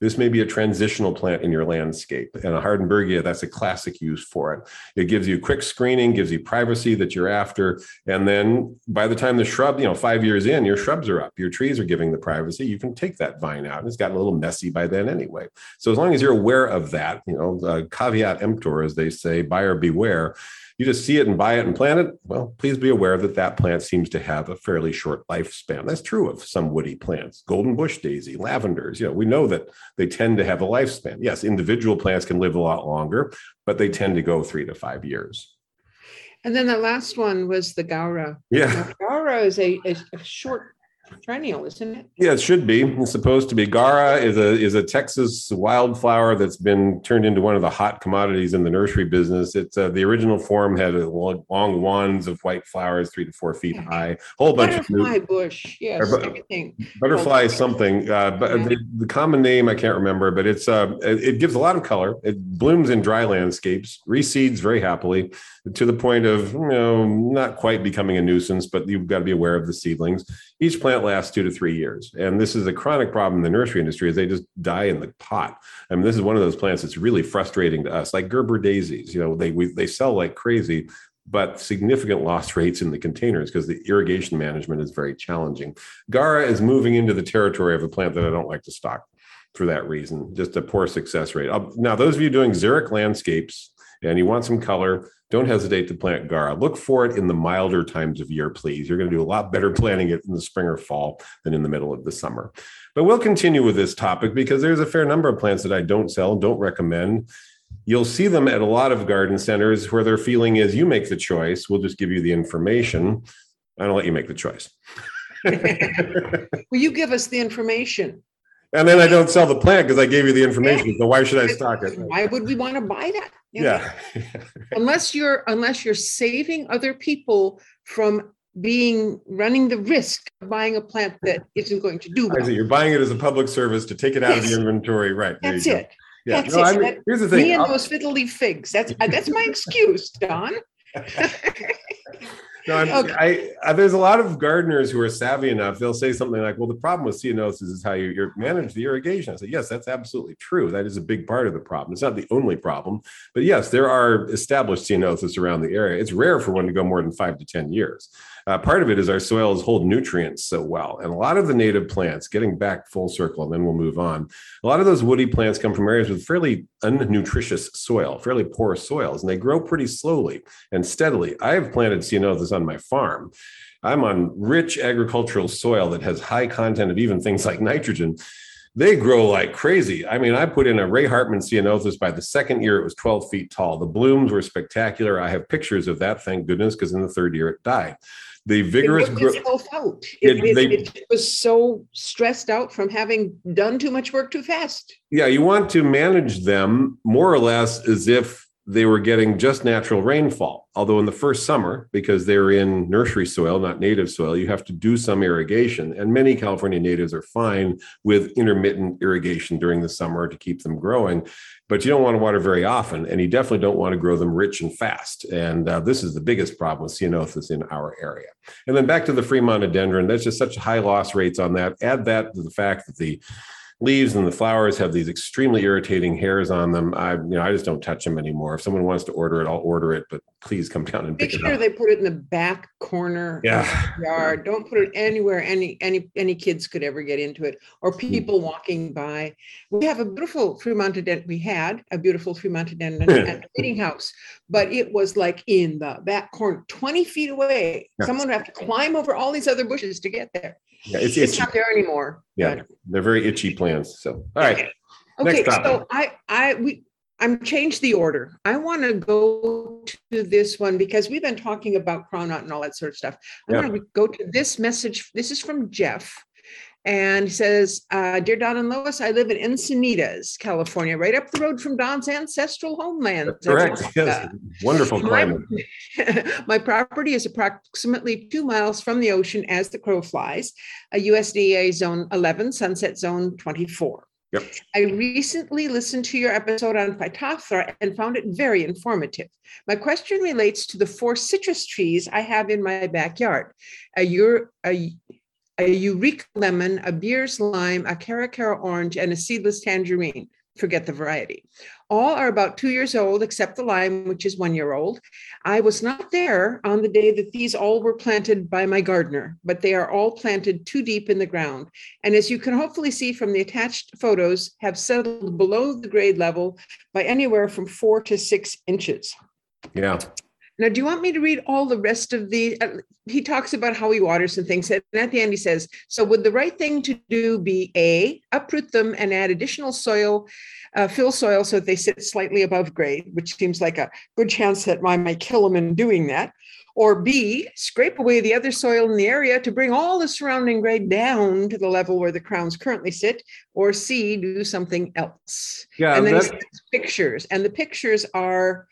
This may be a transitional plant in your landscape. And a Hardenbergia, that's a classic use for it. It gives you quick screening, gives you privacy that you're after. And then by the time the shrub, you know, five years in, your shrubs are up, your trees are giving the privacy. You can take that vine out. And it's gotten a little messy by then anyway. So as long as you're aware of that, you know, uh, caveat emptor, as they say, buyer beware you just see it and buy it and plant it, well, please be aware that that plant seems to have a fairly short lifespan. That's true of some woody plants, golden bush daisy, lavenders. You know, we know that they tend to have a lifespan. Yes, individual plants can live a lot longer, but they tend to go three to five years. And then the last one was the Gaura. Yeah. Now, Gaura is a, a, a short perennial, isn't it? Yeah, it should be. It's supposed to be. Gaura is a is a Texas wildflower that's been turned into one of the hot commodities in the nursery business. It's uh, the original form had long, long wands of white flowers, three to four feet high, whole bunch Butterfly of bush, yes, Or everything. butterfly something. Uh, but Yeah. the, the common name I can't remember, but it's uh, it, it gives a lot of color. It blooms in dry landscapes, reseeds very happily to the point of you know not quite becoming a nuisance, but you've got to be aware of the seedlings. Each plant lasts two to three years, and this is a chronic problem in the nursery industry. Is they just die in the pot. I mean, this is one of those plants that's really frustrating to us, like Gerber daisies. You know, they we, they sell like crazy. But significant loss rates in the containers because the irrigation management is very challenging. Gaura is moving into the territory of a plant that I don't like to stock for that reason. Just a poor success rate. Now, those of you doing xeric landscapes and you want some color, don't hesitate to plant Gaura. Look for it in the milder times of year, please. You're going to do a lot better planting it in the spring or fall than in the middle of the summer. But we'll continue with this topic because there's a fair number of plants that I don't sell, don't recommend. You'll see them at a lot of garden centers where their feeling is you make the choice. We'll just give you the information. I don't let you make the choice. Will you give us the information? And then I don't sell the plant because I gave you the information. So why should I stock it? Why would we want to buy that? You know, Yeah. Unless you're unless you're saving other people from being running the risk of buying a plant that isn't going to do I well. see. You're buying it as a public service to take it out of the inventory. Right. That's you go. it. Yeah. That's No, it. I mean, That- here's the thing. Me and I'll- those fiddle leaf figs. That's that's my excuse, Don. No, I'm, Okay. I, I there's a lot of gardeners who are savvy enough. They'll say something like, "Well, the problem with ceanothus is how you manage the irrigation." I say, "Yes, that's absolutely true. That is a big part of the problem. It's not the only problem, but yes, there are established ceanothus around the area. It's rare for one to go more than five to ten years. Uh, part of it is our soils hold nutrients so well, and a lot of the native plants. Getting back full circle, and then we'll move on. A lot of those woody plants come from areas with fairly unnutritious soil, fairly poor soils, and they grow pretty slowly and steadily. I have planted ceanothus on my farm. I'm on rich agricultural soil that has high content of even things like nitrogen. They grow like crazy. I mean, I put in a Ray Hartman ceanothus. By the second year, it was 12 feet tall. The blooms were spectacular. I have pictures of that, thank goodness, because in the third year it died. The vigorous growth. out. It- it- they- it was so stressed out from having done too much work too fast. Yeah, you want to manage them more or less as if they were getting just natural rainfall. Although in the first summer, because they're in nursery soil, not native soil, you have to do some irrigation. And many California natives are fine with intermittent irrigation during the summer to keep them growing. But you don't want to water very often, and you definitely don't want to grow them rich and fast. And uh, this is the biggest problem with ceanothus in our area. And then back to the Fremontodendron, that's just such high loss rates on that. Add that to the fact that the leaves and the flowers have these extremely irritating hairs on them. I, you know, I just don't touch them anymore. If someone wants to order it, I'll order it, but please come down and Make it sure they put it in the back corner Yeah. of the yard. Don't put it anywhere any any any kids could ever get into it or Hmm. people walking by. We have a beautiful Fremontodendron. We had a beautiful Fremontodendron at the meeting house, but it was like in the back corner, 20 feet away. Yeah. Someone would have to climb over all these other bushes to get there. Yeah, it's It's not there anymore. Yeah, but- they're very itchy plants. So, all right. Next Okay, so I, I, we, I'm changed the order. I want to go to this one because we've been talking about crown knot and all that sort of stuff. I Yeah. want to go to this message. This is from Jeff. And he says, uh, Dear Don and Lois, I live in Encinitas, California, right up the road from Don's ancestral homeland. Correct. Yes. Wonderful My, climate. my property is approximately two miles from the ocean as the crow flies, a USDA Zone 11, Sunset Zone 24. Yep. I recently listened to your episode on Phytophthora and found it very informative. My question relates to the four citrus trees I have in my backyard. A, Eur- a a Eureka lemon, a Bearss lime, a Caracara orange, and a seedless tangerine. Forget the variety. All are about two years old, except the lime, which is one year old. I was not there on the day that these all were planted by my gardener, but they are all planted too deep in the ground. And as you can hopefully see from the attached photos, have settled below the grade level by anywhere from four to six inches. Yeah. Now, do you want me to read all the rest of the? Uh, he talks about how he waters and things. And at the end, he says, So, would the right thing to do be A, uproot them and add additional soil, uh, fill soil so that they sit slightly above grade, which seems like a good chance that I might kill them in doing that? Or B, scrape away the other soil in the area to bring all the surrounding grade down to the level where the crowns currently sit? Or C, do something else? Yeah. and then pictures. And the pictures are,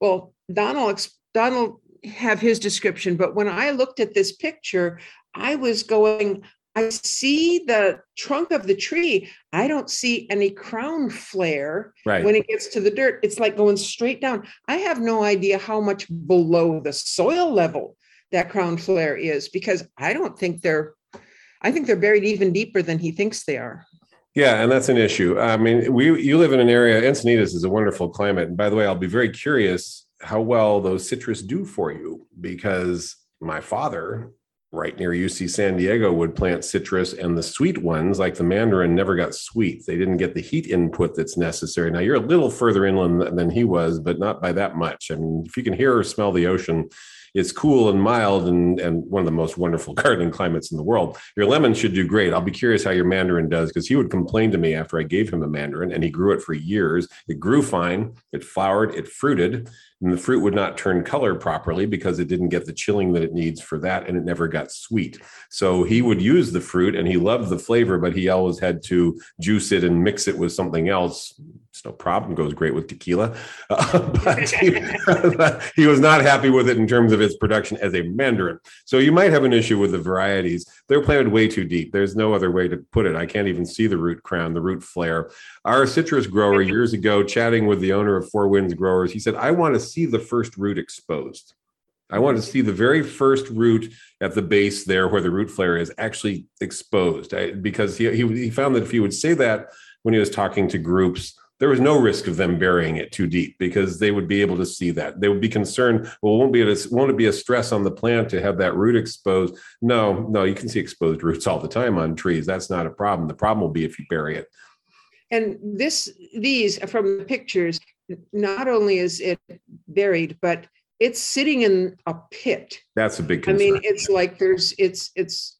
well, Donald Donald have his description, but when I looked at this picture, I was going, I see the trunk of the tree. I don't see any crown flare right. when it gets to the dirt. It's like going straight down. I have no idea how much below the soil level that crown flare is because I don't think they're, I think they're buried even deeper than he thinks they are. Yeah, and that's an issue. I mean, we you live in an area. Encinitas is a wonderful climate, and by the way, I'll be very curious how well those citrus do for you because my father, right near UC San Diego, would plant citrus, and the sweet ones, like the mandarin, never got sweet. They didn't get the heat input that's necessary. Now you're a little further inland than he was, but not by that much. I mean, if you can hear or smell the ocean, it's cool and mild and, and one of the most wonderful gardening climates in the world. Your lemon should do great. I'll be curious how your mandarin does because he would complain to me after I gave him a mandarin and he grew it for years. It grew fine, it flowered, it fruited, and the fruit would not turn color properly because it didn't get the chilling that it needs for that and it never got sweet. So he would use the fruit and he loved the flavor, but he always had to juice it and mix it with something else. It's no problem, goes great with tequila. Uh, but he, he was not happy with it in terms of its production as a mandarin. So you might have an issue with the varieties. They're planted way too deep. There's no other way to put it. I can't even see the root crown, the root flare. Our citrus grower years ago, chatting with the owner of Four Winds Growers, he said, I want to see the first root exposed. I want to see the very first root at the base there where the root flare is actually exposed I, because he, he, he found that if he would say that when he was talking to groups, there was no risk of them burying it too deep because they would be able to see that. They would be concerned, well, won't be a, won't it be a stress on the plant to have that root exposed? No, no, you can see exposed roots all the time on trees. That's not a problem. The problem will be if you bury it. And this, these from the pictures, not only is it buried, but it's sitting in a pit. That's a big I mean, it's like there's, it's, it's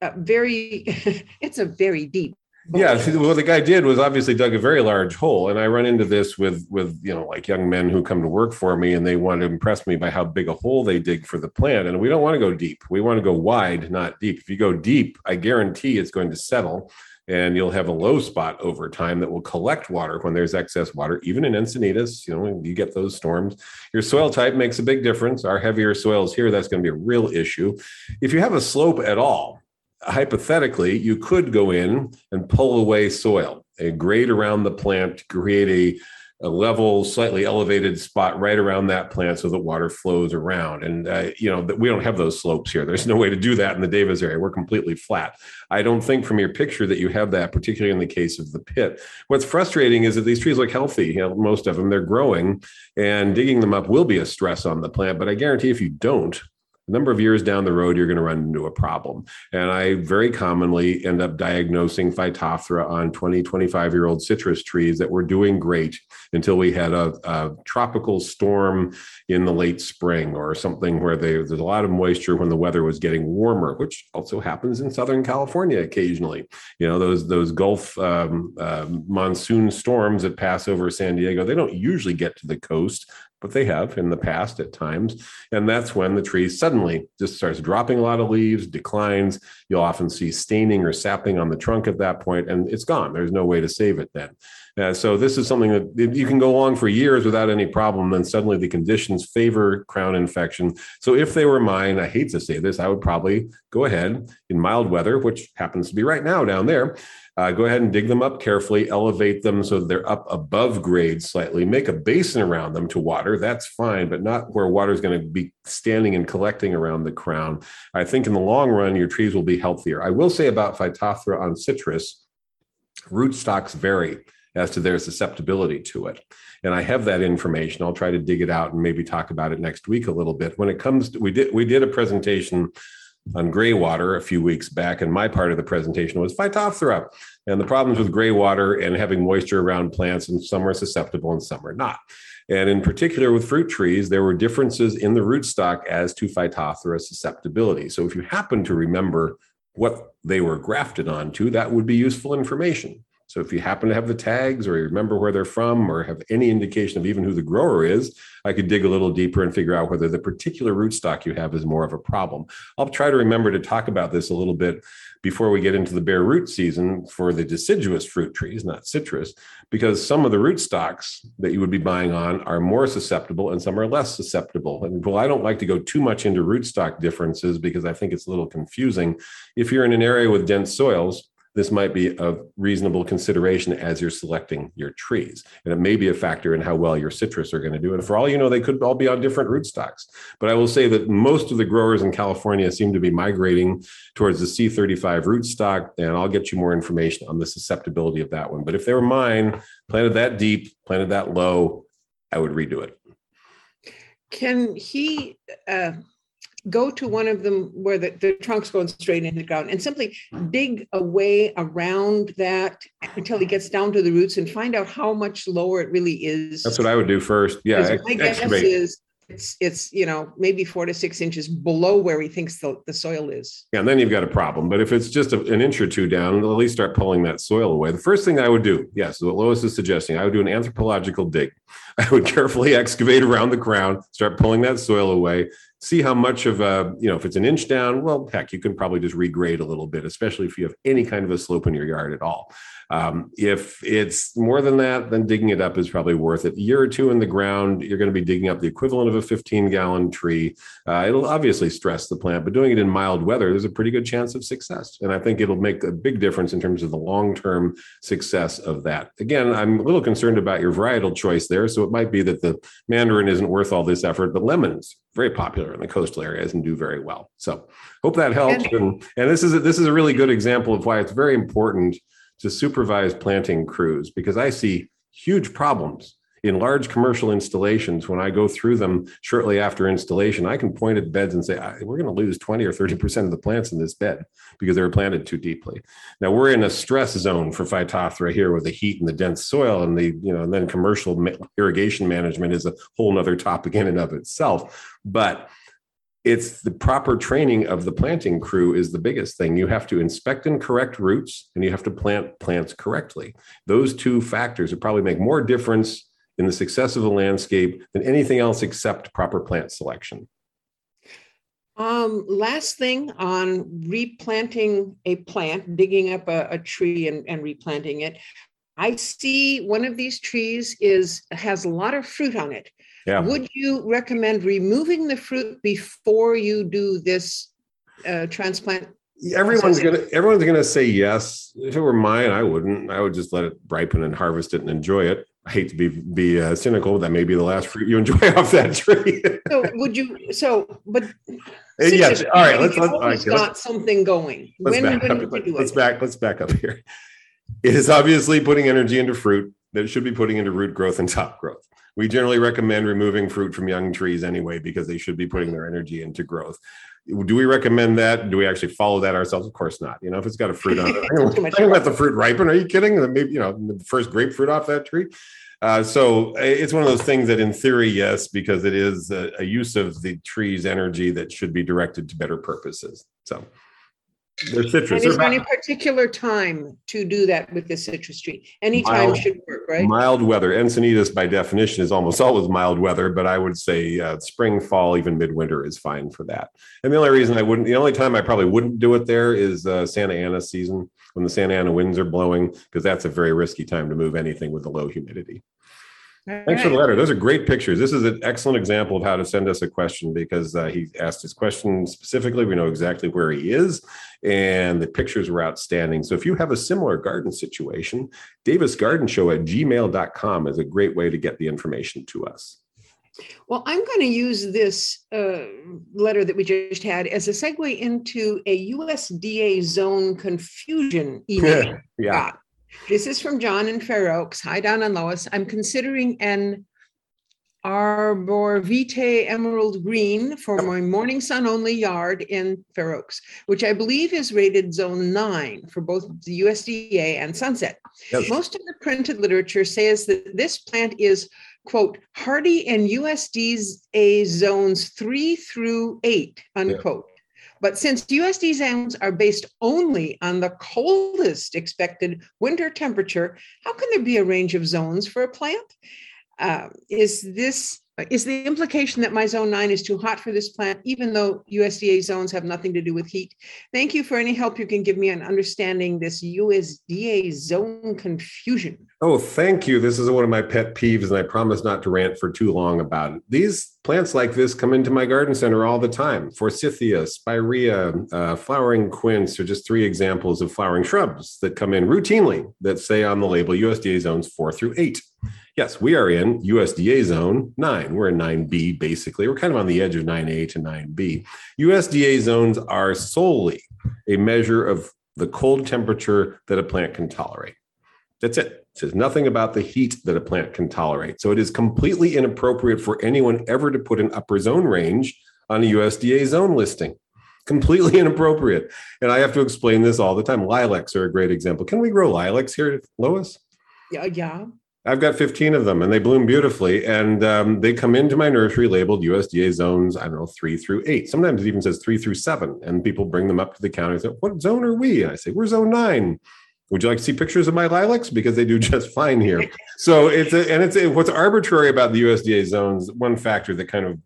a very, it's a very deep. Yeah, see, what the guy did was obviously dug a very large hole, and I run into this with with you know like young men who come to work for me, and they want to impress me by how big a hole they dig for the plant, and we don't want to go deep. We want to go wide, not deep. If you go deep, I guarantee it's going to settle, and you'll have a low spot over time that will collect water when there's excess water. Even in Encinitas, you know you get those storms. Your soil type makes a big difference. Our heavier soils here, that's going to be a real issue. If you have a slope at all, hypothetically, you could go in and pull away soil, a grade around the plant to create a, a level, slightly elevated spot right around that plant so that water flows around. And, uh, you know, we don't have those slopes here. There's no way to do that in the Davis area. We're completely flat. I don't think from your picture that you have that, particularly in the case of the pit. What's frustrating is that these trees look healthy. You know, most of them, they're growing and digging them up will be a stress on the plant. But I guarantee if you don't, a number of years down the road, you're going to run into a problem. And I very commonly end up diagnosing Phytophthora on 20, 25 year old citrus trees that were doing great until we had a, a tropical storm in the late spring or something where they, there's a lot of moisture when the weather was getting warmer, which also happens in Southern California occasionally. You know, those, those Gulf um, uh, monsoon storms that pass over San Diego, they don't usually get to the coast but they have in the past at times. And that's when the tree suddenly just starts dropping a lot of leaves, declines. You'll often see staining or sapping on the trunk at that point, and it's gone. There's no way to save it then. Uh, so this is something that you can go along for years without any problem. Then suddenly the conditions favor crown infection. So if they were mine, I hate to say this, I would probably go ahead in mild weather, which happens to be right now down there, uh, go ahead and dig them up carefully, elevate them so they're up above grade slightly, make a basin around them to water. That's fine, but not where water is going to be standing and collecting around the crown. I think in the long run, your trees will be healthier. I will say about Phytophthora on citrus, rootstocks vary as to their susceptibility to it. And I have that information. I'll try to dig it out and maybe talk about it next week a little bit. When it comes to, we did we did a presentation on gray water a few weeks back, and my part of the presentation was Phytophthora and the problems with gray water and having moisture around plants, and some are susceptible and some are not. And in particular, with fruit trees, there were differences in the rootstock as to Phytophthora susceptibility. So if you happen to remember what they were grafted onto, that would be useful information. So if you happen to have the tags or you remember where they're from or have any indication of even who the grower is, I could dig a little deeper and figure out whether the particular rootstock you have is more of a problem. I'll try to remember to talk about this a little bit before we get into the bare root season for the deciduous fruit trees, not citrus, because some of the rootstocks that you would be buying on are more susceptible and some are less susceptible. And well, I don't like to go too much into rootstock differences because I think it's a little confusing. If you're in an area with dense soils, this might be a reasonable consideration as you're selecting your trees. And it may be a factor in how well your citrus are going to do. And for all you know, they could all be on different rootstocks. But I will say that most of the growers in California seem to be migrating towards the C35 rootstock. And I'll get you more information on the susceptibility of that one. But if they were mine, planted that deep, planted that low, I would redo it. Can he uh, go to one of them where the, the trunk's going straight into the ground and simply dig a way around that until he gets down to the roots and find out how much lower it really is. That's what I would do first. Yeah. My guess is it's it's you know maybe four to six inches below where he thinks the, the soil is yeah and then you've got a problem but if it's just a, an inch or two down at least start pulling that soil away the first thing i would do yes what lois is suggesting i would do an anthropological dig i would carefully excavate around the ground start pulling that soil away see how much of a you know if it's an inch down well heck you can probably just regrade a little bit especially if you have any kind of a slope in your yard at all um, if it's more than that, then digging it up is probably worth it. A year or two in the ground, you're going to be digging up the equivalent of a 15 gallon tree. Uh, it'll obviously stress the plant, but doing it in mild weather, there's a pretty good chance of success. And I think it'll make a big difference in terms of the long term success of that. Again, I'm a little concerned about your varietal choice there. So it might be that the mandarin isn't worth all this effort, but lemons very popular in the coastal areas and do very well. So hope that helps. And, and this is a, this is a really good example of why it's very important to supervise planting crews because I see huge problems in large commercial installations when I go through them shortly after installation. I can point at beds and say, we're going to lose 20 or 30% of the plants in this bed because they were planted too deeply. Now we're in a stress zone for Phytophthora here with the heat and the dense soil and the, you know, and then commercial irrigation management is a whole nother topic in and of itself. But it's the proper training of the planting crew is the biggest thing. You have to inspect and correct roots and you have to plant plants correctly. Those two factors would probably make more difference in the success of the landscape than anything else except proper plant selection. Um, last thing on replanting a plant digging up a, a tree and, and replanting it. I see one of these trees is has a lot of fruit on it yeah. Would you recommend removing the fruit before you do this uh, transplant? Everyone's gonna everyone's gonna say yes. If it were mine, I wouldn't. I would just let it ripen and harvest it and enjoy it. I hate to be be uh, cynical. But that may be the last fruit you enjoy off that tree. so would you? So, but uh, yes. All right. Let's let's, all right, got let's, something going. Let's when, back when up, let, let's back let's back up here. It is obviously putting energy into fruit that it should be putting into root growth and top growth we generally recommend removing fruit from young trees anyway because they should be putting their energy into growth. Do we recommend that? Do we actually follow that ourselves? Of course not. You know if it's got a fruit on it i'm let the fruit ripen. Are you kidding? Maybe you know the first grapefruit off that tree? Uh, so it's one of those things that in theory yes because it is a, a use of the tree's energy that should be directed to better purposes. So they're citrus. And is there any particular time to do that with the citrus tree? Any time should work, right? Mild weather. Encinitas, by definition, is almost always mild weather, but I would say uh, spring, fall, even midwinter is fine for that. And the only reason I wouldn't, the only time I probably wouldn't do it there is uh, Santa Ana season when the Santa Ana winds are blowing, because that's a very risky time to move anything with the low humidity. All Thanks for the letter. Those are great pictures. This is an excellent example of how to send us a question because uh, he asked his question specifically. We know exactly where he is, and the pictures were outstanding. So if you have a similar garden situation, Davis Garden Show at gmail.com is a great way to get the information to us. Well, I'm going to use this uh, letter that we just had as a segue into a USDA zone confusion email. Yeah. This is from John in Fair Oaks. Hi, Don and Lois. I'm considering an arbor vitae emerald green for my morning sun only yard in Fair Oaks, which I believe is rated zone nine for both the USDA and Sunset. Yes. Most of the printed literature says that this plant is, quote, hardy in USDA zones three through eight, unquote. But since USD zones are based only on the coldest expected winter temperature, how can there be a range of zones for a plant? Uh, is this is the implication that my zone nine is too hot for this plant, even though USDA zones have nothing to do with heat? Thank you for any help you can give me on understanding this USDA zone confusion. Oh, thank you. This is one of my pet peeves, and I promise not to rant for too long about it. These plants like this come into my garden center all the time. Forsythia, spirea, uh, flowering quince are just three examples of flowering shrubs that come in routinely that say on the label USDA zones four through eight. Yes, we are in USDA zone nine. We're in 9B basically. We're kind of on the edge of 9A to 9B. USDA zones are solely a measure of the cold temperature that a plant can tolerate. That's it. It says nothing about the heat that a plant can tolerate. So it is completely inappropriate for anyone ever to put an upper zone range on a USDA zone listing. Completely inappropriate. And I have to explain this all the time. Lilacs are a great example. Can we grow lilacs here, Lois? Yeah, yeah. I've got 15 of them and they bloom beautifully. And um, they come into my nursery labeled USDA zones, I don't know, three through eight. Sometimes it even says three through seven. And people bring them up to the counter and say, What zone are we? And I say, We're zone nine. Would you like to see pictures of my lilacs? Because they do just fine here. So it's a, and it's a, what's arbitrary about the USDA zones. One factor that kind of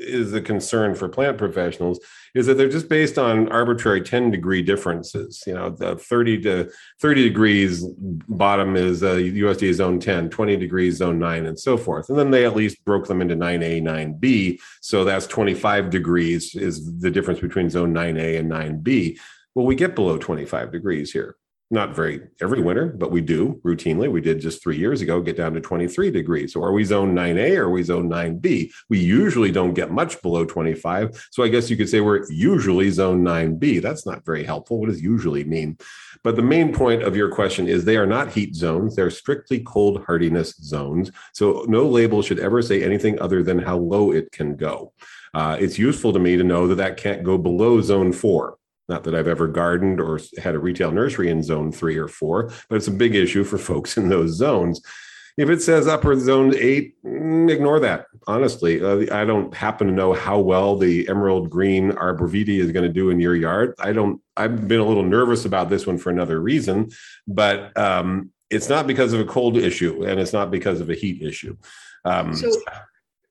is a concern for plant professionals is that they're just based on arbitrary 10 degree differences. You know, the 30 to 30 degrees bottom is uh, USDA zone 10, 20 degrees zone 9, and so forth. And then they at least broke them into 9A, 9B. So that's 25 degrees is the difference between zone 9A and 9B. Well, we get below 25 degrees here not very every winter, but we do routinely. We did just three years ago get down to 23 degrees. So are we zone 9A or are we zone 9B? We usually don't get much below 25. So I guess you could say we're usually zone 9B. That's not very helpful. What does usually mean? But the main point of your question is they are not heat zones. They're strictly cold hardiness zones. So no label should ever say anything other than how low it can go. Uh, it's useful to me to know that that can't go below zone four. Not that I've ever gardened or had a retail nursery in zone three or four, but it's a big issue for folks in those zones. If it says upper zone eight, mm, ignore that. Honestly, uh, I don't happen to know how well the emerald green arborvitae is going to do in your yard. I don't. I've been a little nervous about this one for another reason, but um, it's not because of a cold issue, and it's not because of a heat issue. Um, So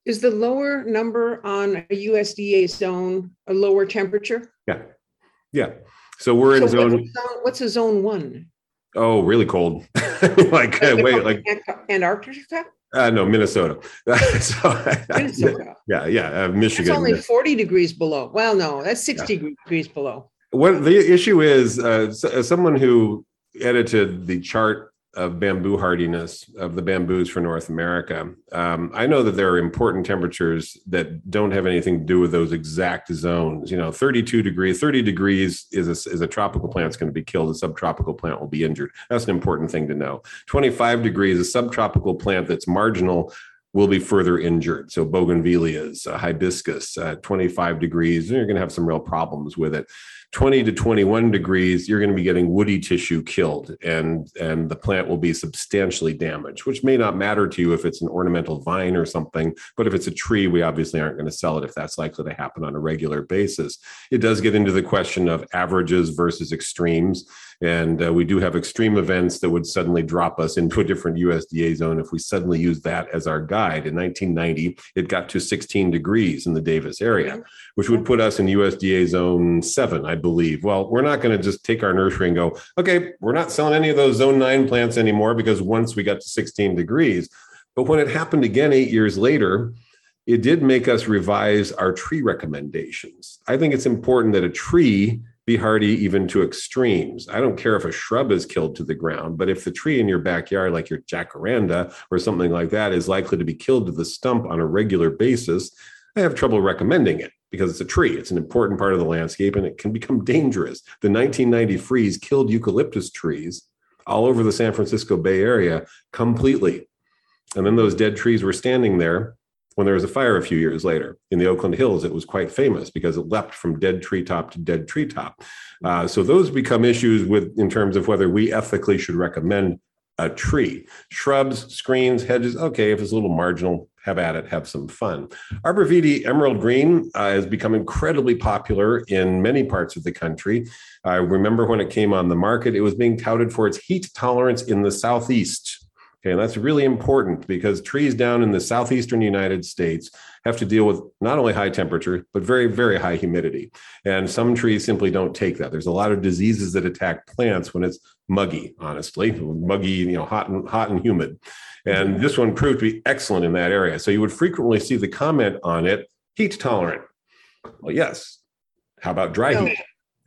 is the lower number on a USDA zone a lower temperature? yeah, yeah. So we're in So zone. what's a zone- What's a zone one? Oh, really cold. like uh, wait, like Antarctica, uh, no, Minnesota. so, Minnesota. yeah, yeah, uh, It's Michigan. only 40 degrees below. Well, no, that's 60 degrees below. what the issue is uh, s- someone who edited the chart of bamboo hardiness of the bamboos for north america. Um, i know that there are important temperatures that don't have anything to do with those exact zones. You know 32 degrees 30 degrees is a, is a tropical plant that's going to be killed. A subtropical plant will be injured. That's an important thing to know. 25 degrees a subtropical plant that's marginal will be further injured. So bougainvilleas, uh, hibiscus, uh, 25 degrees, you're going to have some real problems with it. 20 to 21 degrees, you're going to be getting woody tissue killed, and and the plant will be substantially damaged. Which may not matter to you if it's an ornamental vine or something, but if it's a tree, we obviously aren't going to sell it if that's likely to happen on a regular basis. It does get into the question of averages versus extremes. And uh, we do have extreme events that would suddenly drop us into a different USDA zone if we suddenly use that as our guide. In 1990, it got to 16 degrees in the Davis area, which would put us in USDA zone seven, I believe. Well, we're not going to just take our nursery and go, okay, we're not selling any of those zone nine plants anymore because once we got to 16 degrees. But when it happened again eight years later, it did make us revise our tree recommendations. I think it's important that a tree be hardy even to extremes. I don't care if a shrub is killed to the ground, but if the tree in your backyard, like your jacaranda or something like that, is likely to be killed to the stump on a regular basis, I have trouble recommending it because it's a tree. It's an important part of the landscape and it can become dangerous. The 1990 freeze killed eucalyptus trees all over the San Francisco Bay Area completely. And then those dead trees were standing there when there was a fire a few years later in the Oakland Hills, it was quite famous because it leapt from dead treetop to dead treetop. Uh, so those become issues with in terms of whether we ethically should recommend a tree. Shrubs, screens, hedges, okay, if it's a little marginal, have at it, have some fun. Arborvitae emerald green uh, has become incredibly popular in many parts of the country. I remember when it came on the market, it was being touted for its heat tolerance in the southeast Okay, and that's really important because trees down in the southeastern United States have to deal with not only high temperature, but very, very high humidity. And some trees simply don't take that. There's a lot of diseases that attack plants when it's muggy, honestly, muggy, you know, hot and hot and humid. And this one proved to be excellent in that area. So you would frequently see the comment on it, heat tolerant. Well, yes. How about dry no. heat?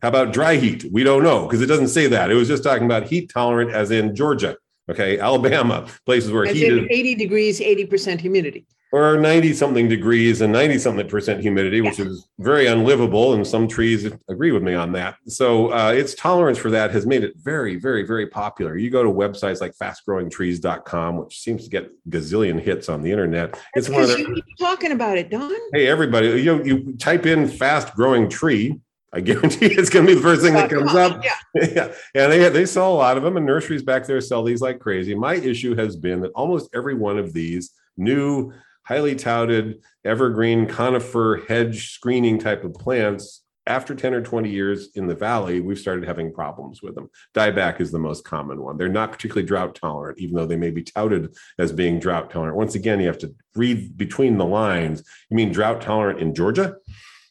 How about dry heat? We don't know because it doesn't say that. It was just talking about heat tolerant, as in Georgia. Okay, Alabama, places where As heat is 80 degrees, 80% humidity. Or 90 something degrees and 90 something percent humidity, which yeah. is very unlivable. And some trees agree with me on that. So uh, its tolerance for that has made it very, very, very popular. You go to websites like fastgrowingtrees.com, which seems to get gazillion hits on the internet. That's it's one of the, you keep talking about it, Don. Hey, everybody, you, you type in fast growing tree I guarantee it's going to be the first thing that comes up. Yeah. yeah. And they, they sell a lot of them, and nurseries back there sell these like crazy. My issue has been that almost every one of these new, highly touted evergreen conifer hedge screening type of plants, after 10 or 20 years in the valley, we've started having problems with them. Dieback is the most common one. They're not particularly drought tolerant, even though they may be touted as being drought tolerant. Once again, you have to read between the lines. You mean drought tolerant in Georgia?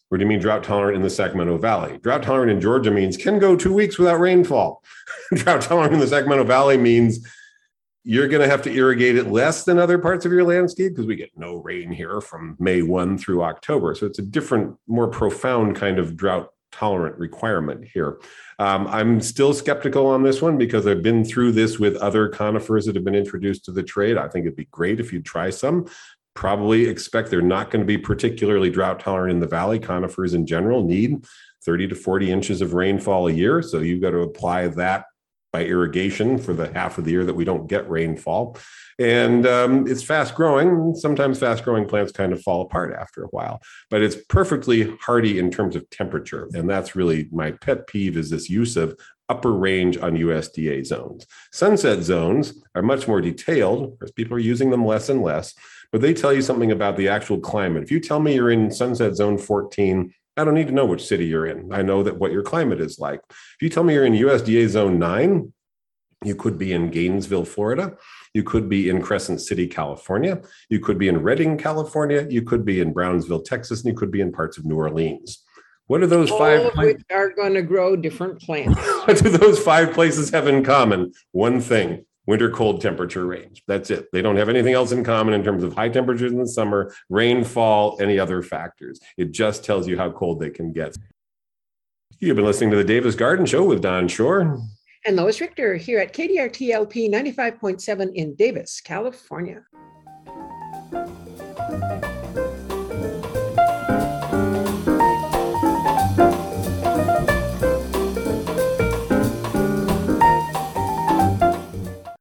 Or do you mean drought tolerant in the Sacramento Valley? Drought tolerant in Georgia means can go two weeks without rainfall. drought tolerant in the Sacramento Valley means you're going to have to irrigate it less than other parts of your landscape because we get no rain here from May 1 through October. So it's a different, more profound kind of drought tolerant requirement here. Um, I'm still skeptical on this one because I've been through this with other conifers that have been introduced to the trade. I think it'd be great if you'd try some, probably expect they're not going to be particularly drought tolerant in the valley. Conifers in general need 30 to 40 inches of rainfall a year. So you've got to apply that by irrigation for the half of the year that we don't get rainfall. And um, it's fast growing. Sometimes fast growing plants kind of fall apart after a while, but it's perfectly hardy in terms of temperature. And that's really my pet peeve is this use of upper range on USDA zones. Sunset zones are much more detailed as people are using them less and less but they tell you something about the actual climate. If you tell me you're in Sunset Zone 14, I don't need to know which city you're in. I know that what your climate is like. If you tell me you're in USDA Zone 9, you could be in Gainesville, Florida. You could be in Crescent City, California. You could be in Redding, California. You could be in Brownsville, Texas, and you could be in parts of New Orleans. What are those All five? Which are going to grow different plants. what do those five places have in common? One thing: winter cold temperature range. That's it. They don't have anything else in common in terms of high temperatures in the summer, rainfall, any other factors. It just tells you how cold they can get. You've been listening to the Davis Garden Show with Don Shor. And Lois Richter here at KDRTLP 95.7 in Davis, California.